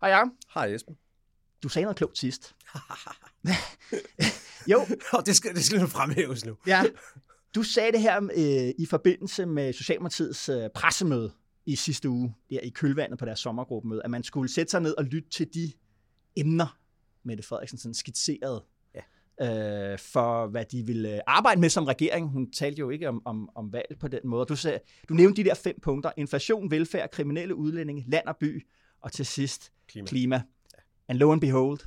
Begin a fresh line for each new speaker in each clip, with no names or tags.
Hej Jacob.
Hej Esben.
Du sagde noget klogt sidst. jo,
Oh, det, skal, det skal nu fremhæves nu.
ja. Du sagde det her øh, i forbindelse med Socialdemokratiets øh, pressemøde i sidste uge, der i kølvandet på deres sommergruppemøde, at man skulle sætte sig ned og lytte til de emner, Mette Frederiksen sådan skitserede, ja. øh, for hvad de ville øh, arbejde med som regering. Hun talte jo ikke om, om, om valg på den måde. Du, sagde, du nævnte de der fem punkter. Inflation, velfærd, kriminelle udlændinge, land og by, og til sidst
Klima.
klima. And lo and behold,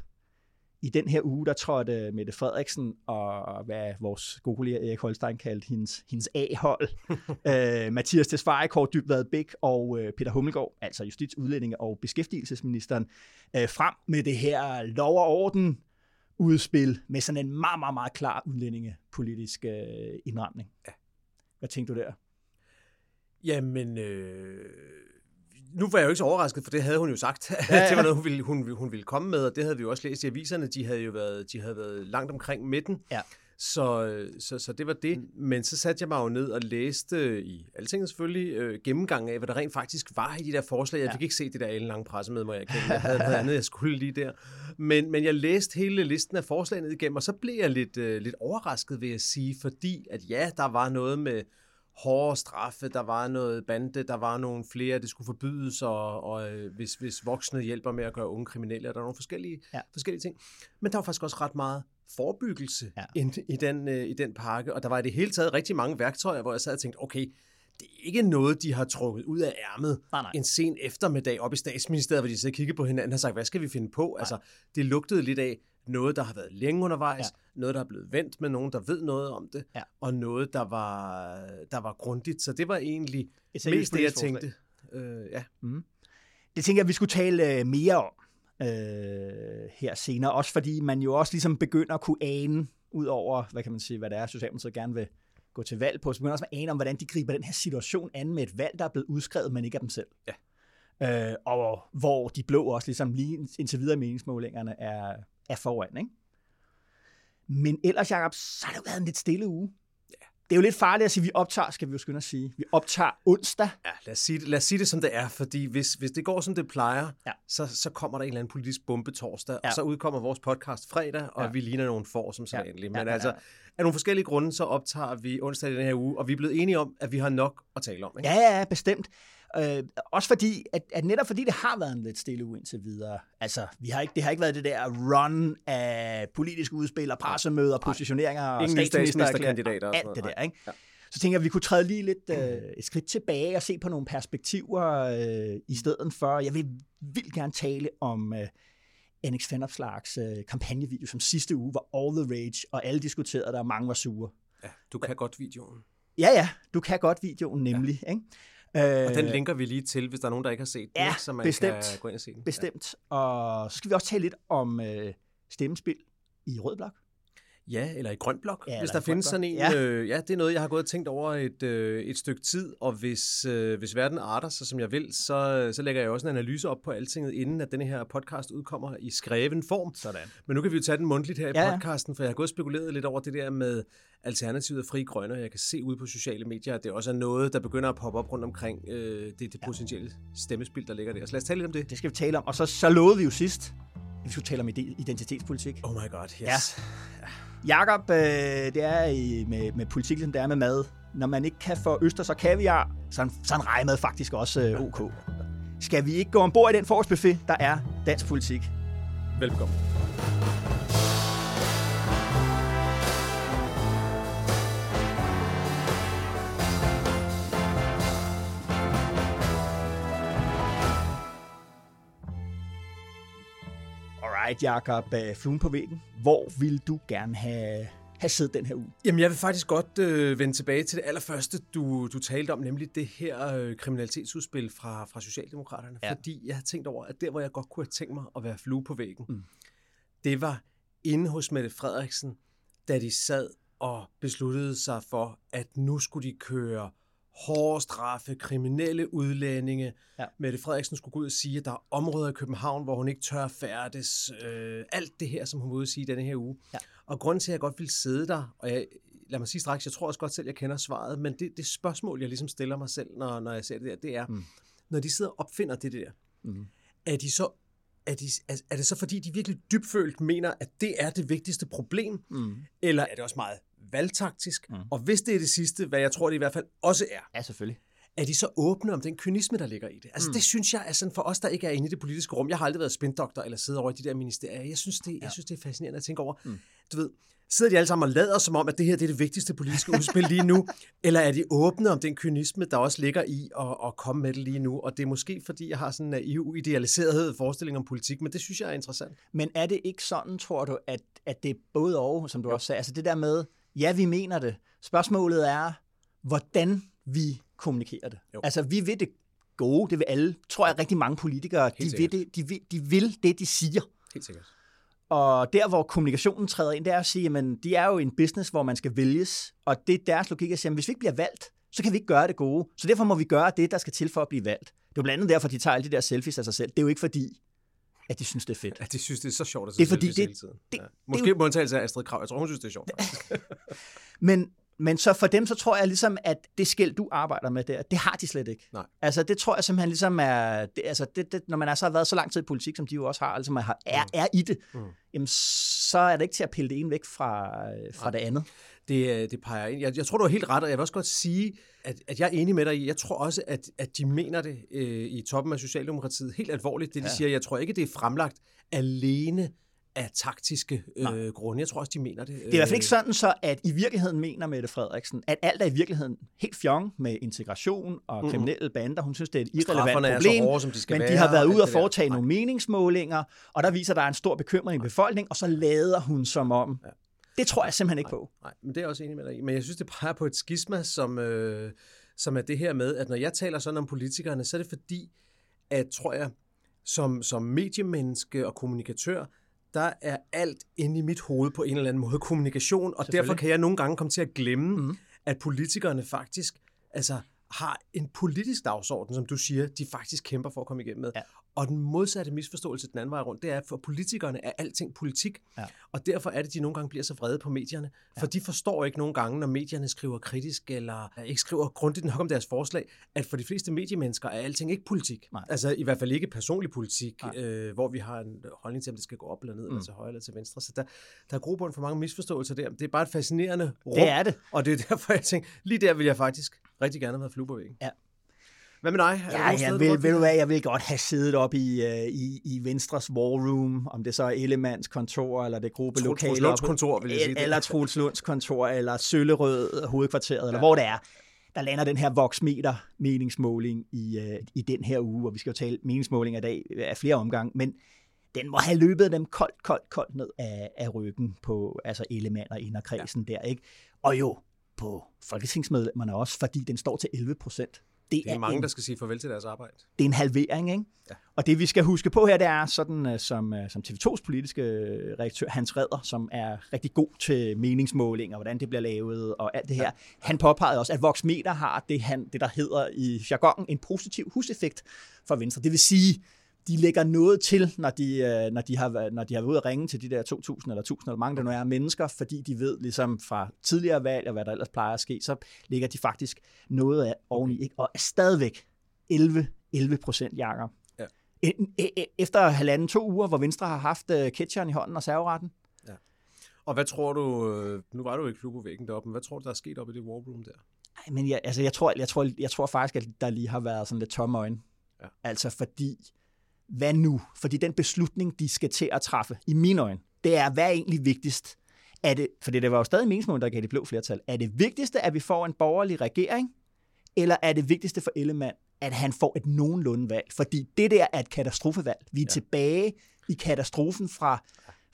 i den her uge, der trådte Mette Frederiksen og hvad vores gode kollega Erik Holstein kaldte hendes, hendes A-hold, øh, Mathias Tesfaye, Kåre Dybvad Bæk og øh, Peter Hummelgaard, altså justits-, udlændinge- og beskæftigelsesministeren, øh, frem med det her lov og orden udspil med sådan en meget, meget, meget klar udlændingepolitisk øh, indramning. Ja. Hvad tænkte du der?
Jamen, øh, nu var jeg jo ikke så overrasket, for det havde hun jo sagt. Ja,
ja.
det var noget, hun ville, hun, hun ville komme med, og det havde vi jo også læst i aviserne. De havde jo været, de havde været langt omkring midten.
Ja.
Så, så, så det var det. Men så satte jeg mig jo ned og læste i Altinget selvfølgelig øh, gennemgang af, hvad der rent faktisk var i de der forslag. Jeg
Ja.
fik ikke se det der lange pressemøde, må jeg erkende. Jeg havde noget andet, jeg skulle lige der. Men, men jeg læste hele listen af forslagene igennem, og så blev jeg lidt, øh, lidt overrasket, vil jeg sige, fordi at ja, der var noget med hårde straffe, der var noget bande, der var nogle flere, det skulle forbydes, og, og øh, hvis, hvis voksne hjælper med at gøre unge kriminelle, og der er nogle forskellige,
Ja.
forskellige ting. Men der var faktisk også ret meget forebyggelse
Ja.
i, i, den, øh, i den pakke, og der var i det hele taget rigtig mange værktøjer, hvor jeg sad og tænkte, okay, det er ikke noget, de har trukket ud af ærmet
Nej, nej.
en sen eftermiddag op i statsministeriet, hvor de så kiggede på hinanden og sagt, hvad skal vi finde på? Altså, det lugtede lidt af noget, der har været længe undervejs,
Ja.
noget, der er blevet vendt med nogen, der ved noget om det,
Ja.
og noget, der var, der var grundigt. Så det var egentlig
Et
mest det, jeg tænkte. Øh, ja.
Det tænker jeg, vi skulle tale øh, mere om øh, her senere. Også fordi man jo også ligesom begynder at kunne ane, ud over, hvad kan man sige, hvad det er, Socialdemokratiet gerne vil gå til valg på, så begynder også at ane om, hvordan de griber den her situation an med et valg, der er blevet udskrevet, men ikke af dem selv. Ja. Øh, og hvor de blå også ligesom lige indtil videre meningsmålingerne er, er foran. Ikke? Men ellers, Jacob, så har det jo været en lidt stille uge. Ja. Det er jo lidt farligt at sige, at vi optager, skal vi jo skynde at sige. Vi optager onsdag.
Ja, lad os, sige det, lad os sige det, som det er, fordi hvis, hvis det går, som det plejer,
Ja.
så, så kommer der en eller anden politisk bombe torsdag,
Ja.
og så udkommer vores podcast fredag, og
Ja.
vi ligner nogle får som sædvanligt.
Ja,
Men
ja,
altså,
ja.
af nogle forskellige grunde, så optager vi onsdag i den her uge, og vi er blevet enige om, at vi har nok at tale om. Ikke?
Ja, ja, bestemt. Øh, også fordi, at, at netop fordi det har været en lidt stille uge indtil videre. Altså, vi har ikke, det har ikke været det der run af politiske udspil og pressemøder, positioneringer og
statsministerkandidater og
alt det der, ikke?
Ja.
Så tænker jeg, at vi kunne træde lige lidt øh, et skridt tilbage og se på nogle perspektiver øh, i stedet for. Jeg vil vildt gerne tale om øh, Annex Fandopslags øh, kampagnevideo, som sidste uge var all the rage, og alle diskuterede der, og mange var sure.
Ja, du kan godt videoen.
Ja, ja, du kan godt videoen nemlig. Ja. Ikke?
Og den linker vi lige til, hvis der er nogen, der ikke har set
ja,
den, så man
bestemt.
kan gå ind og se den.
Bestemt. Og så skal vi også tale lidt om øh, stemmespil i Rød Blok.
Ja, eller i grøn blok,
Ja,
hvis der findes sådan en.
Ja.
Øh, ja, det er noget, jeg har gået og tænkt over et, øh, et stykke tid, og hvis, øh, hvis verden arter sig, som jeg vil, så, så lægger jeg også en analyse op på altinget, inden at denne her podcast udkommer i skreven form.
Sådan.
Men nu kan vi jo tage den mundtligt her i
Ja,
podcasten, for jeg har gået og spekuleret lidt over det der med Alternativet og Fri Grønne, og jeg kan se ude på sociale medier, at det også er noget, der begynder at poppe op rundt omkring øh, det, det potentielle stemmespil, der ligger der. Så lad os tale lidt om det.
Det skal vi tale om. Og så, så lovede vi jo sidst, at vi skulle tale om ide- identitetspolitik.
Oh my god, yes.
Ja. Jakob, øh, det er i, med, med politik, som det er med mad. Når man ikke kan få østers og kaviar, så er en- så en rejmad faktisk også øh, ok. Skal vi ikke gå ombord i den forårsbuffet, der er dansk politik?
Velkommen.
Alright, Jakob, øh, fluen på væggen. Hvor vil du gerne have, have siddet den her uge?
Jamen, jeg vil faktisk godt øh, vende tilbage til det allerførste, du, du talte om, nemlig det her øh, kriminalitetsudspil fra, fra Socialdemokraterne. Ja. Fordi jeg har tænkt over, at der, hvor jeg godt kunne have tænkt mig at være flue på væggen, mm. det var inde hos Mette Frederiksen, da de sad og besluttede sig for, at nu skulle de køre hårde straffe, kriminelle udlændinge. Ja. Mette Frederiksen skulle gå ud og sige, at der er områder i København, hvor hun ikke tør færdes. Øh, alt det her, som hun ville sige denne her uge. Ja. Og grunden til, at jeg godt vil sidde der, og jeg, lad mig sige straks, jeg tror også godt selv, jeg kender svaret, men det, det spørgsmål, jeg ligesom stiller mig selv, når, når jeg ser det der, det er, mm. når de sidder og opfinder det der, mm. er de så er, de, er, er det så fordi, de virkelig dybfølt mener, at det er det vigtigste problem? Mm. Eller er det også meget valgtaktisk? Mm. Og hvis det er det sidste, hvad jeg tror, det i hvert fald også er.
Ja, selvfølgelig.
Er de så åbne om den kynisme, der ligger i det? Altså, mm. det synes jeg er sådan for os, der ikke er inde i det politiske rum. Jeg har aldrig været spindoktor eller siddet over i de der ministerier. Jeg synes, det, ja. jeg synes, det er fascinerende at tænke over. Mm. Du ved, sidder de alle sammen og lader som om, at det her det er det vigtigste politiske udspil lige nu? eller er de åbne om den kynisme, der også ligger i at, at komme med det lige nu? Og det er måske, fordi jeg har sådan en naiv, idealiseret forestilling om politik, men det synes jeg er interessant.
Men er det ikke sådan, tror du, at, at det er både og, som du jo. også sagde? Altså det der med, ja, vi mener det. Spørgsmålet er, hvordan vi kommunikerer det. Jo. Altså, vi vil det gode, det vil alle, tror jeg, rigtig mange politikere, de vil, det, de, vil, de vil det, de siger.
Helt sikkert.
Og der, hvor kommunikationen træder ind, det er at sige, at de er jo en business, hvor man skal vælges, og det er deres logik at sige, at hvis vi ikke bliver valgt, så kan vi ikke gøre det gode. Så derfor må vi gøre det, der skal til for at blive valgt. Det er jo blandt andet derfor, de tager alle de der selfies af sig selv. Det er jo ikke fordi, at de synes, det er fedt.
At de synes, det er så sjovt at se
det er fordi, det,
hele tiden. Det, ja. Måske det, på undtagelse af Astrid Krav. Jeg tror, hun synes, det er sjovt.
men, men så for dem, så tror jeg ligesom, at det skæld, du arbejder med der, det har de slet ikke.
Nej.
Altså, det tror jeg simpelthen ligesom er, det, altså, det, det, når man er så har været så lang tid i politik, som de jo også har, altså man har, er, mm. er i det, mm. jamen, så er det ikke til at pille det ene væk fra, fra det andet.
Det, det peger ind. Jeg, jeg tror, du har helt ret, og jeg vil også godt sige, at, at jeg er enig med dig i, jeg tror også, at, at de mener det øh, i toppen af Socialdemokratiet helt alvorligt, det de ja. siger. Jeg tror ikke, det er fremlagt alene af taktiske øh, grunde. Jeg tror også, de mener det.
Det er i hvert fald ikke sådan, så at i virkeligheden mener Mette Frederiksen, at alt er i virkeligheden helt fjong med integration og kriminelle bander. Hun synes, det er et irrelevant problem,
hårde, som de skal
men
være,
de har været ude og foretage nogle meningsmålinger, og der viser, at der er en stor bekymring i befolkningen, og så lader hun som om, ja. Det tror jeg simpelthen ikke
nej,
på.
Nej, men det er jeg også enig med dig i. Men jeg synes, det peger på et skisma, som, øh, som er det her med, at når jeg taler sådan om politikerne, så er det fordi, at tror jeg, som, som mediemenneske og kommunikatør, der er alt inde i mit hoved på en eller anden måde kommunikation, og derfor kan jeg nogle gange komme til at glemme, mm. at politikerne faktisk altså, har en politisk dagsorden, som du siger, de faktisk kæmper for at komme igennem med. Ja. Og den modsatte misforståelse den anden vej rundt, det er, at for politikerne er alting politik. Ja. Og derfor er det, at de nogle gange bliver så vrede på medierne. Ja. For de forstår ikke nogle gange, når medierne skriver kritisk, eller ikke skriver grundigt nok om deres forslag, at for de fleste mediemennesker er alting ikke politik. Nej. Altså i hvert fald ikke personlig politik, øh, hvor vi har en holdning til, om det skal gå op eller ned, mm. eller til højre eller til venstre. Så der, der er grobund for mange misforståelser der. Det er bare et fascinerende rum.
Det er det.
Og det er derfor, jeg tænker, lige der vil jeg faktisk rigtig gerne have været flue på væggen.
Ja.
Hvad med dig?
Ja, jeg sted, vil, vil du hvad, jeg vil godt have siddet op i, uh, i, i Venstres war room, om det så er Ellemands kontor, eller det gruppe lokale.
Lunds kontor, vil jeg sige.
Eller Troels Lunds kontor, eller Søllerød hovedkvarteret, ja. eller hvor det er. Der lander den her voksmeter meningsmåling i, uh, i den her uge, og vi skal jo tale meningsmålinger i dag af flere omgange, men den må have løbet dem koldt, koldt, koldt ned af, af ryggen på altså Ellemann og inderkredsen ja. der, ikke? Og jo, på folketingsmedlemmerne også, fordi den står til 11 procent.
Det, det er, er mange, en, der skal sige farvel til deres arbejde.
Det er en halvering, ikke? Ja. Og det vi skal huske på her, det er sådan, øh, som, øh, som TV2's politiske redaktør Hans Redder, som er rigtig god til meningsmålinger, hvordan det bliver lavet og alt det her. Ja. Han påpegede også, at Voxmeter har det, han, det der hedder i jargonen en positiv huseffekt for Venstre. Det vil sige, de lægger noget til, når de, øh, når de, har, når de har været ude at ringe til de der 2.000 eller 1.000 eller mange der nu er mennesker, fordi de ved ligesom fra tidligere valg og hvad der ellers plejer at ske, så lægger de faktisk noget af oveni, ikke? og er stadigvæk 11, 11 procent, Jacob. Ja. E, e, e, efter halvanden, to uger, hvor Venstre har haft øh, ketcheren i hånden og serveretten. Ja.
Og hvad tror du, øh, nu var du ikke klub på væggen deroppe, men hvad tror du, der er sket op i det war room der?
Ej, men jeg, altså, jeg, tror, jeg, tror, jeg tror faktisk, at der lige har været sådan lidt tomme øjne. Ja. Altså fordi hvad nu? Fordi den beslutning, de skal til at træffe, i mine øjne, det er, hvad er egentlig vigtigst? Er det, fordi det var jo stadig meningsmålen, der gav det blå flertal. Er det vigtigste, at vi får en borgerlig regering? Eller er det vigtigste for Ellemann, at han får et nogenlunde valg? Fordi det der er et katastrofevalg. Vi er ja. tilbage i katastrofen fra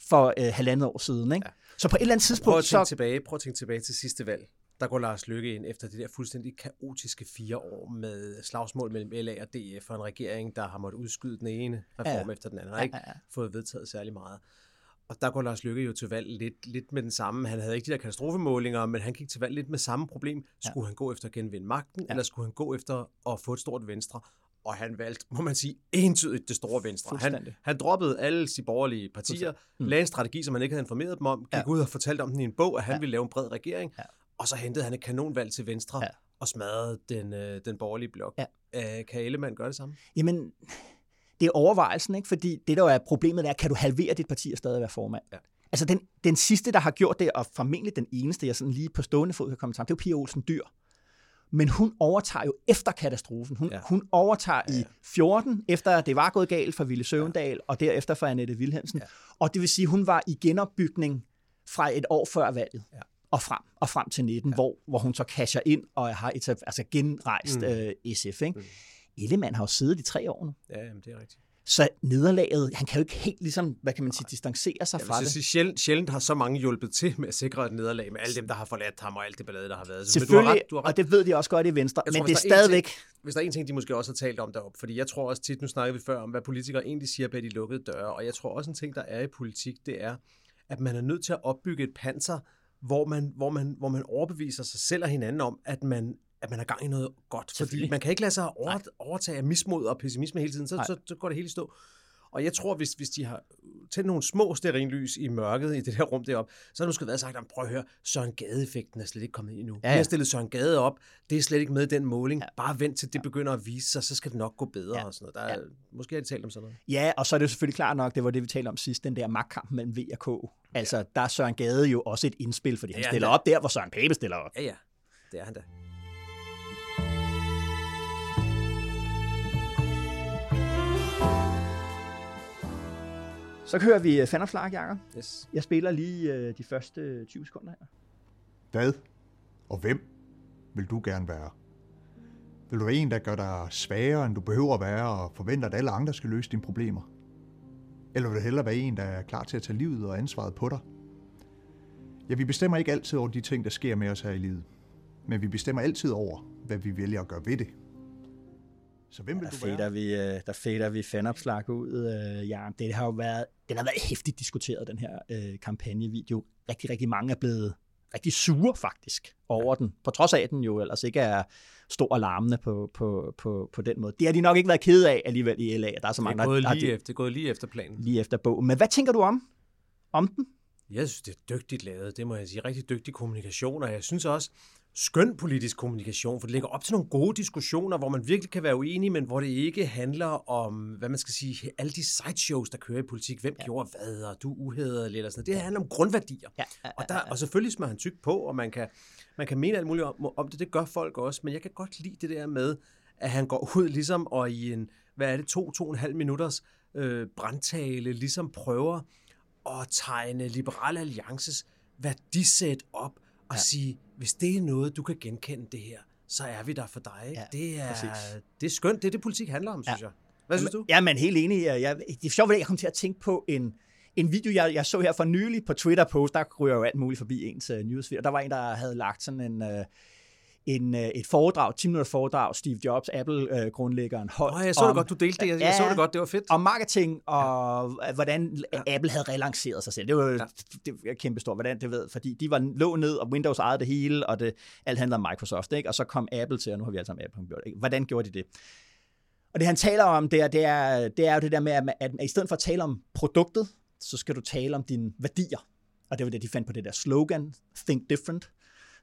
for øh, halvandet år siden. Ikke? Ja. Så på et eller andet
Prøv
tidspunkt,
at tænke
så...
tilbage, prøv at tænke tilbage til sidste valg. Der går Lars Løkke ind efter det der fuldstændig kaotiske fire år med slagsmål mellem LA og DF og en regering, der har måttet udskyde den ene reform
Ja.
ja. efter den anden. Har
Ja,
ikke
ja, ja.
fået vedtaget særlig meget. Og der går Lars Løkke jo til valg lidt, lidt med den samme. Han havde ikke de der katastrofemålinger, men han gik til valg lidt med samme problem. Skulle han gå efter at genvinde magten, ja. eller skulle han gå efter at få et stort venstre? Og han valgte, må man sige, entydigt det store venstre. Han, han droppede alle de borgerlige partier, mm. lagde en strategi, som han ikke havde informeret dem om, gik
Ja.
ja. ud og fortalte om den i en bog, at han
Ja.
ja. ville lave en bred regering,
Ja.
Og så hentede han et kanonvalg til venstre
Ja.
og smadrede den, øh, den borgerlige blok.
Ja.
Øh, kan Ellemann gøre det samme?
Jamen, det er overvejelsen, ikke? Fordi det, der er problemet, er, kan du halvere dit parti og stadig være formand?
Ja.
Altså, den, den sidste, der har gjort det, og formentlig den eneste, jeg sådan lige på stående fod kan komme sammen, det er jo Pia Olsen Dyr. Men hun overtager jo efter katastrofen. Hun, ja. Hun overtager ja,
Ja,
i 14, efter det var gået galt for Ville Søvendal, ja. og derefter for Annette Wilhelmsen. Ja. Og det vil sige, hun var i genopbygning fra et år før valget.
Ja.
Og frem, og frem til 19, ja. hvor, hvor hun så casher ind og har etab- altså genrejst mm. øh, SF. Ikke? Mm. Ellemann har jo siddet i tre år nu.
Ja, jamen, det er rigtigt.
Så nederlaget, han kan jo ikke helt ligesom, hvad kan man sige, distancere sig fra det.
sige, sjældent, sjældent har så mange hjulpet til med at sikre et nederlag med alle dem, der har forladt ham og alt det ballade, der har været. Men du har
Selvfølgelig,
ret, du har ret.
og det ved de også godt i Venstre,
Jeg
men
tror,
det er stadigvæk...
hvis der er en ting, de måske også har talt om deroppe, fordi jeg tror også tit, nu snakker vi før om, hvad politikere egentlig siger bag de lukkede døre, og jeg tror også en ting, der er i politik, det er, at man er nødt til at opbygge et panser, hvor man, hvor man, hvor man overbeviser sig selv og hinanden om, at man, at man er gang i noget godt. Fordi man kan ikke lade sig over, overtage af mismod og pessimisme hele tiden, så,
Nej.
så, så går det hele i stå. Og jeg tror, hvis, hvis de har tændt nogle små sterinlys i mørket i det her rum deroppe, så har det måske været sagt, "Jamen, prøv at høre, Søren Gade-effekten er slet ikke kommet endnu.
Ja.
Vi har stillet Søren Gade op, det er slet ikke med i den måling.
Ja.
Bare vent til det begynder at vise sig, så skal det nok gå bedre
Ja.
og sådan noget. Der er,
Ja.
Måske har de talt om sådan noget.
Ja, og så er det jo selvfølgelig klart nok, det var det, vi talte om sidst, den der magtkamp mellem V og K. Altså, der er Søren Gade jo også et indspil, fordi han
Ja,
stiller
ja.
op der, hvor Søren Pape stiller op.
Ja, ja, det er han da.
Så kører vi Fanderflag, Jacob.
Yes.
Jeg spiller lige øh, de første 20 sekunder her.
Hvad og hvem vil du gerne være? Vil du være en, der gør dig svagere, end du behøver at være, og forventer, at alle andre skal løse dine problemer? Eller vil du hellere være en, der er klar til at tage livet og ansvaret på dig? Ja, vi bestemmer ikke altid over de ting, der sker med os her i livet. Men vi bestemmer altid over, hvad vi vælger at gøre ved det. Så hvem vil
Der
du være?
fader vi, øh, der fader vi fanopslag ud, øh, ja. Det har jo været, den har været hæftigt diskuteret, den her øh, kampagnevideo. Rigtig, rigtig mange er blevet rigtig sure faktisk over den, på trods af, at den jo ellers ikke er stor og larmende på, på, på, på den måde. Det har de nok ikke været kede af alligevel i LA, der er så
Det
mange,
er gået
der,
lige,
der,
efter, det er gået lige efter planen.
lige efter bogen. Men hvad tænker du om, om den?
Jeg synes, det er dygtigt lavet. Det må jeg sige. Rigtig dygtig kommunikation. Og jeg synes også, skøn politisk kommunikation, for det lægger op til nogle gode diskussioner, hvor man virkelig kan være uenig, men hvor det ikke handler om, hvad man skal sige, alle de sideshows, der kører i politik. Hvem ja. gjorde hvad, og du er uhederlig, eller sådan noget. Det handler om grundværdier.
Ja, ja,
Og, der, og selvfølgelig smager han tyk på, og man kan, man kan mene alt muligt om, om det. Det gør folk også. Men jeg kan godt lide det der med, at han går ud ligesom og i en, hvad er det, to, to og en halv minutters øh, brandtale, ligesom prøver at tegne Liberal Alliances værdisæt op og ja. sige, hvis det er noget, du kan genkende det her, så er vi der for dig. Ikke?
Ja,
det, er,
præcis.
det er skønt. Det er det, politik handler om, synes jeg. Hvad synes du?
Ja, men helt enig. Jeg, jeg, det er sjovt, at jeg kom til at tænke på en, en video, jeg, jeg så her for nylig på Twitter post. Der ryger jo alt muligt forbi ens uh, newsfeed. Og der var en, der havde lagt sådan en... Uh, en, uh, et foredrag, 10 minutter foredrag, Steve Jobs, Apple-grundlæggeren, holdt
Åh, jeg så det godt, du delte det. Jeg, jeg så det godt, det var fedt.
om marketing og ja. hvordan Apple havde relanceret sig selv. Det var
Ja.
det var kæmpestort, hvordan det ved, fordi de var lå ned, og Windows ejede det hele, og det, alt handlede om Microsoft, ikke? og så kom Apple til, og nu har vi alle sammen Apple gjort. Ikke? Hvordan gjorde de det? Og det han taler om der, det er, det er jo det der med, at i stedet for at tale om produktet, så skal du tale om dine værdier. Og det var det, de fandt på det der slogan, Think Different.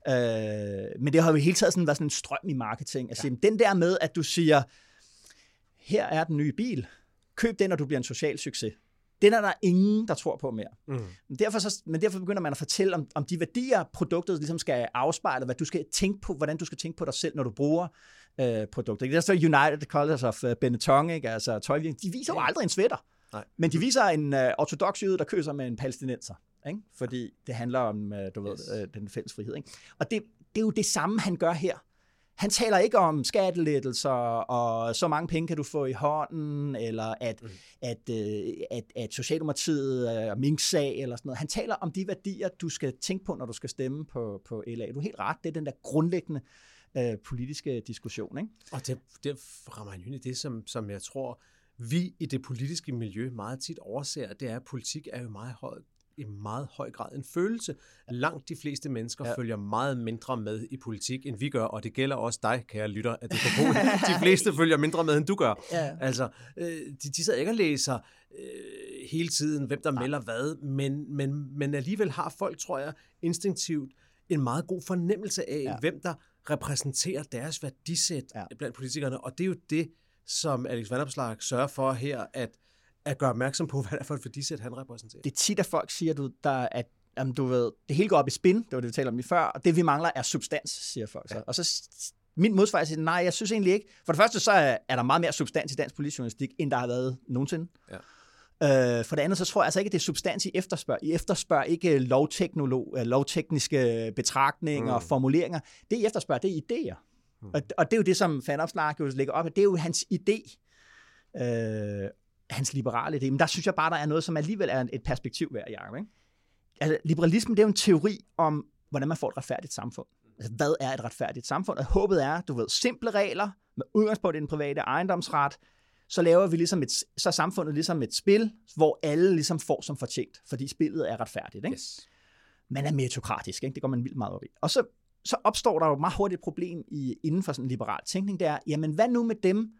Øh, men det har jo hele taget sådan været sådan en strøm i marketing. Altså, ja. Den der med, at du siger, her er den nye bil, køb den, og du bliver en social succes. Den er der ingen, der tror på mere.
Mm.
Men derfor, så, men derfor begynder man at fortælle om, om de værdier, produktet ligesom skal afspejle, hvad du skal tænke på, hvordan du skal tænke på dig selv, når du bruger øh, produkter. Det er så United Colors of uh, Benetton, ikke? altså tøjvirksomhed. De viser jo aldrig en sweater.
Nej.
Men de viser en uh, ortodox jøde, der kysser med en palæstinenser. Ikke? Fordi det handler om, uh, du ved,
Yes.
uh, den fælles frihed. Ikke? Og det, det er jo det samme, han gør her. Han taler ikke om skattelettelser, og så mange penge kan du få i hånden, eller at, mm. at, øh, at, at Socialdemokratiet er minksag, eller sådan noget. Han taler om de værdier, du skal tænke på, når du skal stemme på, på LA. Du er helt ret, det er den der grundlæggende øh, politiske diskussion. Ikke?
Og det, det rammer han jo det, som, som jeg tror, vi i det politiske miljø meget tit overser, det er, at politik er jo meget høj, i meget høj grad en følelse. Langt de fleste mennesker ja. følger meget mindre med i politik, end vi gør, og det gælder også dig, kære lytter, at det kan De fleste følger mindre med, end du gør. Ja. Altså, øh, de, de sidder ikke og læser øh, hele tiden, hvem der ja. melder hvad, men, men, men alligevel har folk, tror jeg, instinktivt en meget god fornemmelse af, ja. hvem der repræsenterer deres værdisæt ja. blandt politikerne, og det er jo det, som Alex Vanopslag sørger for her, at, at gøre opmærksom på, hvad det er for et værdisæt, han repræsenterer.
Det er tit, at folk siger, du, der, at jamen, du ved, det hele går op i spin, det var det, vi talte om lige før, og det vi mangler er substans, siger folk så. Ja. Og så min modsvar siger, nej, jeg synes egentlig ikke. For det første, så er, er der meget mere substans i dansk politisk journalistik, end der har været nogensinde. Ja. Øh, for det andet, så tror jeg altså ikke, at det er substans, I efterspørger. I efterspørger ikke lovteknolog, øh, lovtekniske betragtninger og mm. formuleringer. Det, I efterspørger, det er idéer. Mm. Og, og det er jo det, som Fanopslag jo lægger op. Det er jo hans idé. Øh, hans liberale idé. Men der synes jeg bare, der er noget, som alligevel er et perspektiv værd, Jacob. Ikke? Altså, liberalismen, det er jo en teori om, hvordan man får et retfærdigt samfund. Altså, hvad er et retfærdigt samfund? Og håbet er, du ved, simple regler med udgangspunkt i den private ejendomsret, så laver vi ligesom et, så samfundet ligesom et spil, hvor alle ligesom får som fortjent, fordi spillet er retfærdigt. Ikke? Yes. Man er meritokratisk, ikke? det går man vildt meget op i. Og så, så opstår der jo meget hurtigt et problem i, inden for sådan en liberal tænkning, det er, jamen hvad nu med dem,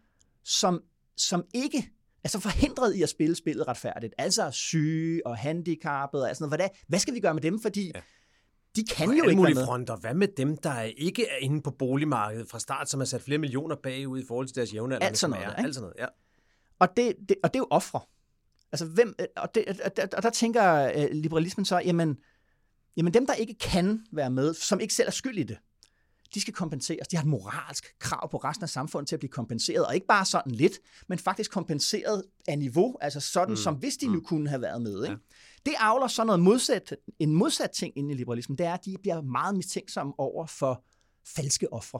som, som ikke er så forhindret i at spille spillet retfærdigt, altså syge og handicappede og sådan noget. Hvad, hvad skal vi gøre med dem, fordi ja de kan jo ikke
være fronter. Hvad med dem, der ikke er inde på boligmarkedet fra start, som har sat flere millioner bagud i forhold til deres jævnaldrende?
Alt sådan noget.
Alt sådan noget, ja.
Og det, det, og det er jo ofre. Altså, hvem, og, det, og, der, og der tænker uh, liberalismen så, jamen, jamen dem, der ikke kan være med, som ikke selv er skyld i det, de skal kompenseres. De har et moralsk krav på resten af samfundet til at blive kompenseret, og ikke bare sådan lidt, men faktisk kompenseret af niveau, altså sådan mm. som hvis de nu mm. kunne have været med. Ikke? Ja. Det avler så noget modsat, en modsat ting inde i liberalismen, det er, at de bliver meget mistænksomme over for falske ofre.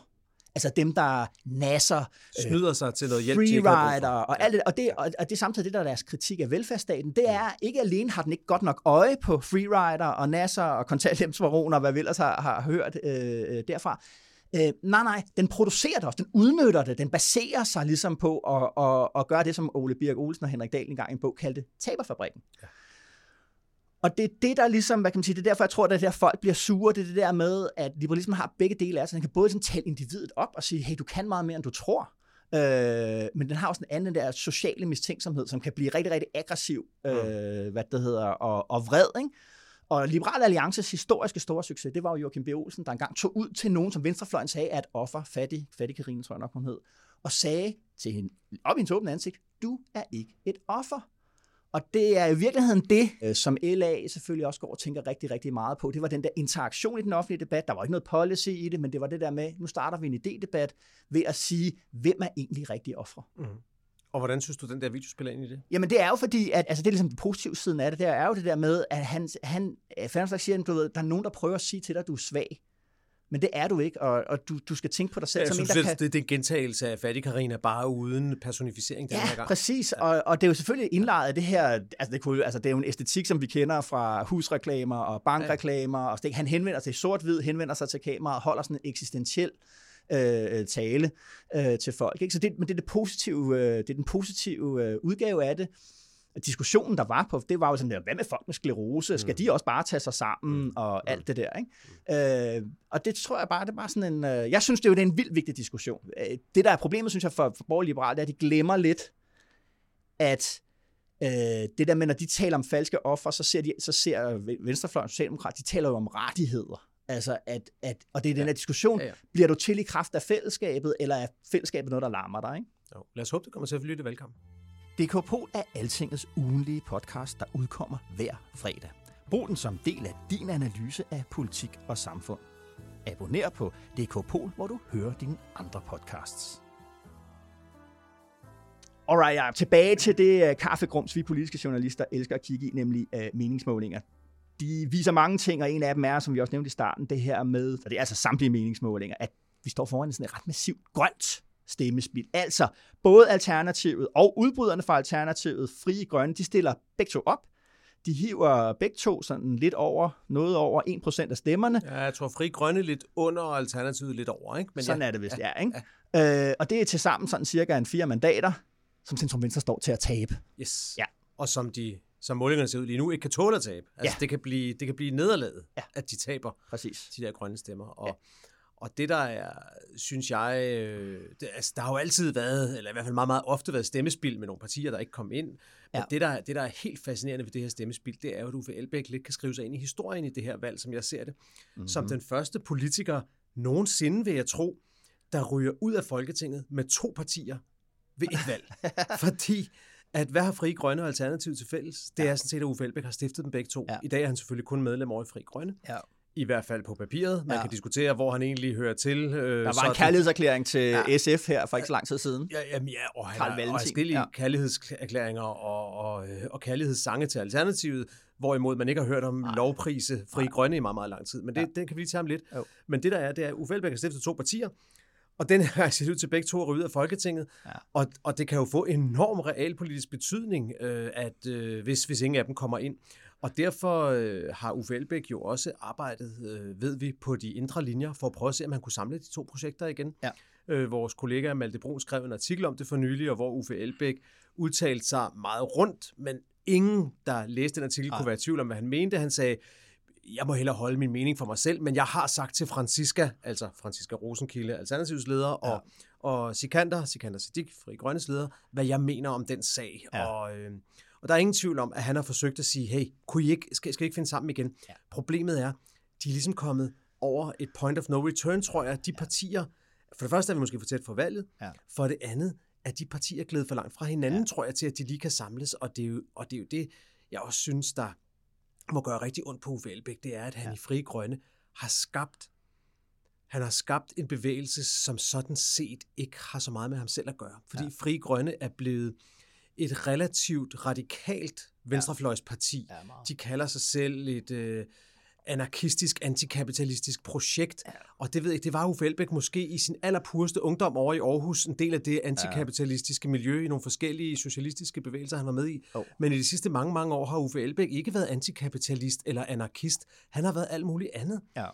Altså dem, der nasser,
øh, snyder sig til noget hjælp
freerider og alt det. Og det, og det er samtidig det, der er deres kritik af velfærdsstaten. Det er, ikke alene har den ikke godt nok øje på freerider og nasser og kontanthjælpsvaroner, hvad vi ellers har, har hørt øh, øh, derfra. Øh, nej, nej, den producerer det også, den udnytter det, den baserer sig ligesom på at, at, at gøre det, som Ole Birk Olsen og Henrik Dahl engang i en bog kaldte taberfabrikken. Ja. Og det er det, der ligesom, hvad kan man sige, det er derfor, jeg tror, at det der folk bliver sure, det er det der med, at liberalismen har begge dele af sig. Den kan både sådan tale individet op og sige, hey, du kan meget mere, end du tror. Øh, men den har også en anden der sociale mistænksomhed, som kan blive rigtig, rigtig aggressiv, øh, mm. hvad det hedder, og, og vred, ikke? Og Liberal Alliances historiske store succes, det var jo Joachim B. Olsen, der engang tog ud til nogen, som Venstrefløjen sagde, at offer, fattig, fattig Karine, tror jeg nok, hun hed, og sagde til hende, op i hendes åbne ansigt, du er ikke et offer. Og det er i virkeligheden det, øh, som LA selvfølgelig også går og tænker rigtig, rigtig meget på. Det var den der interaktion i den offentlige debat. Der var ikke noget policy i det, men det var det der med, nu starter vi en idédebat ved at sige, hvem er egentlig rigtig ofre. Mm.
Og hvordan synes du, den der video spiller ind i det?
Jamen det er jo fordi, at altså, det er ligesom den positive siden af det, det er jo det der med, at han, han Færdsdag siger, at du ved, der er nogen, der prøver at sige til dig, at du er svag. Men det er du ikke, og, og du, du skal tænke på dig selv.
Ja, som en, der kan... det, det er en gentagelse af Fattig Karina, bare uden personificering den
ja,
her gang.
præcis, ja. og, og det er jo selvfølgelig indlejet af det her, altså det, kunne, altså det er jo en æstetik, som vi kender fra husreklamer og bankreklamer, ja. og det, han henvender sig sort-hvid, henvender sig til kameraet og holder sådan en eksistentiel øh, tale øh, til folk. Ikke? Så det, men det er, det positive, øh, det er den positive øh, udgave af det diskussionen, der var på, det var jo sådan der, hvad med folk med sklerose? Skal mm. de også bare tage sig sammen mm. og mm. alt det der? Ikke? Mm. Øh, og det tror jeg bare, det var sådan en, øh, jeg synes det er jo det er en vild vigtig diskussion. Øh, det der er problemet, synes jeg, for, for borgerlige liberale, det er, at de glemmer lidt, at øh, det der med, når de taler om falske offer, så ser, de, så ser Venstrefløjen og Socialdemokrat, de taler jo om rettigheder. Altså, at, at, og det er den her diskussion, ja, ja. bliver du til i kraft af fællesskabet, eller er fællesskabet noget, der larmer dig? Ikke?
Jo, lad os håbe, det kommer til at flytte velkommen.
DK Pol er Altingets ugenlige podcast, der udkommer hver fredag. Brug den som del af din analyse af politik og samfund. Abonner på DK Pol, hvor du hører dine andre podcasts. Alright, ja. tilbage til det uh, kaffegrums, vi politiske journalister elsker at kigge i, nemlig uh, meningsmålinger. De viser mange ting, og en af dem er, som vi også nævnte i starten, det her med, og det er altså samtlige meningsmålinger, at vi står foran sådan et ret massivt grønt stemmespil. Altså, både Alternativet og udbryderne fra Alternativet, Frie Grønne, de stiller begge to op. De hiver begge to sådan lidt over, noget over 1% af stemmerne.
Ja, jeg tror Fri Grønne lidt under, og Alternativet lidt over, ikke?
Men sådan ja. er det vist, ja. ja ikke? Ja. Øh, og det er til sammen sådan cirka en fire mandater, som Centrum Venstre står til at tabe.
Yes. Ja. Og som de som målingerne ser ud lige nu, ikke kan tåle at tabe. Altså, ja. det, kan blive, det kan blive nederlaget, ja. at de taber
Præcis.
de der grønne stemmer. Og, ja. og det der er, synes jeg, øh, det, altså, der har jo altid været, eller i hvert fald meget, meget ofte været stemmespil med nogle partier, der ikke kom ind. Men ja. det, der, det, der er helt fascinerende ved det her stemmespil, det er jo, at Uffe Elbæk lidt kan skrive sig ind i historien i det her valg, som jeg ser det. Mm-hmm. Som den første politiker nogensinde, vil jeg tro, der ryger ud af Folketinget med to partier ved et valg. Fordi at hvad har Fri Grønne og Alternativ til fælles? Det ja. er sådan set, at Uffe Elbæk har stiftet dem begge to. Ja. I dag er han selvfølgelig kun medlem over i Fri Grønne. Ja. I hvert fald på papiret. Man ja. kan diskutere, hvor han egentlig hører til.
Øh, der var en kærlighedserklæring til ja. SF her for ikke så lang tid siden.
Ja, jamen, ja og han har og ja. kærlighedserklæringer og, og, øh, og kærlighedssange til Alternativet, hvorimod man ikke har hørt om Nej. lovprise Fri Nej. Grønne i meget, meget lang tid. Men det, ja. den kan vi lige tage om lidt. Jo. Men det der er, det er, at Uffe Elbæk har stiftet to partier, og den her ser ud til begge to at ryge ud af Folketinget. Ja. Og, og det kan jo få enorm realpolitisk betydning, øh, at øh, hvis, hvis ingen af dem kommer ind. Og derfor øh, har Uffe Elbæk jo også arbejdet, øh, ved vi, på de indre linjer, for at prøve at se, om man kunne samle de to projekter igen. Ja. Øh, vores kollega Malte Brun skrev en artikel om det for nylig, og hvor Uffe Elbæk udtalte sig meget rundt, men ingen, der læste den artikel, ja. kunne være i tvivl om, hvad han mente. Han sagde, jeg må hellere holde min mening for mig selv, men jeg har sagt til Franziska, altså Franziska Rosenkilde, Alternativs leder, ja. og, og Sikander, Sikander Siddiq, Fri Grønnes leder, hvad jeg mener om den sag. Ja. Og, øh, og der er ingen tvivl om, at han har forsøgt at sige, hey, kunne I ikke, skal, skal I ikke finde sammen igen? Ja. Problemet er, de er ligesom kommet over et point of no return, tror jeg. De partier, for det første er vi måske for tæt for valget, ja. for det andet er de partier glædet for langt fra hinanden, ja. tror jeg, til at de lige kan samles, og det er jo, og det, er jo det, jeg også synes, der må gøre rigtig ondt på Uffe Elbæk, det er, at han ja. i Fri Grønne har skabt han har skabt en bevægelse, som sådan set ikke har så meget med ham selv at gøre. Fordi ja. Fri Grønne er blevet et relativt radikalt venstrefløjsparti. Ja, De kalder sig selv et, øh, anarkistisk, antikapitalistisk projekt. Ja. Og det ved jeg, det var Uffe Elbæk måske i sin allerpureste ungdom over i Aarhus, en del af det antikapitalistiske miljø i nogle forskellige socialistiske bevægelser, han var med i. Oh. Men i de sidste mange, mange år har Uffe Elbæk ikke været antikapitalist eller anarkist. Han har været alt muligt andet. Ja.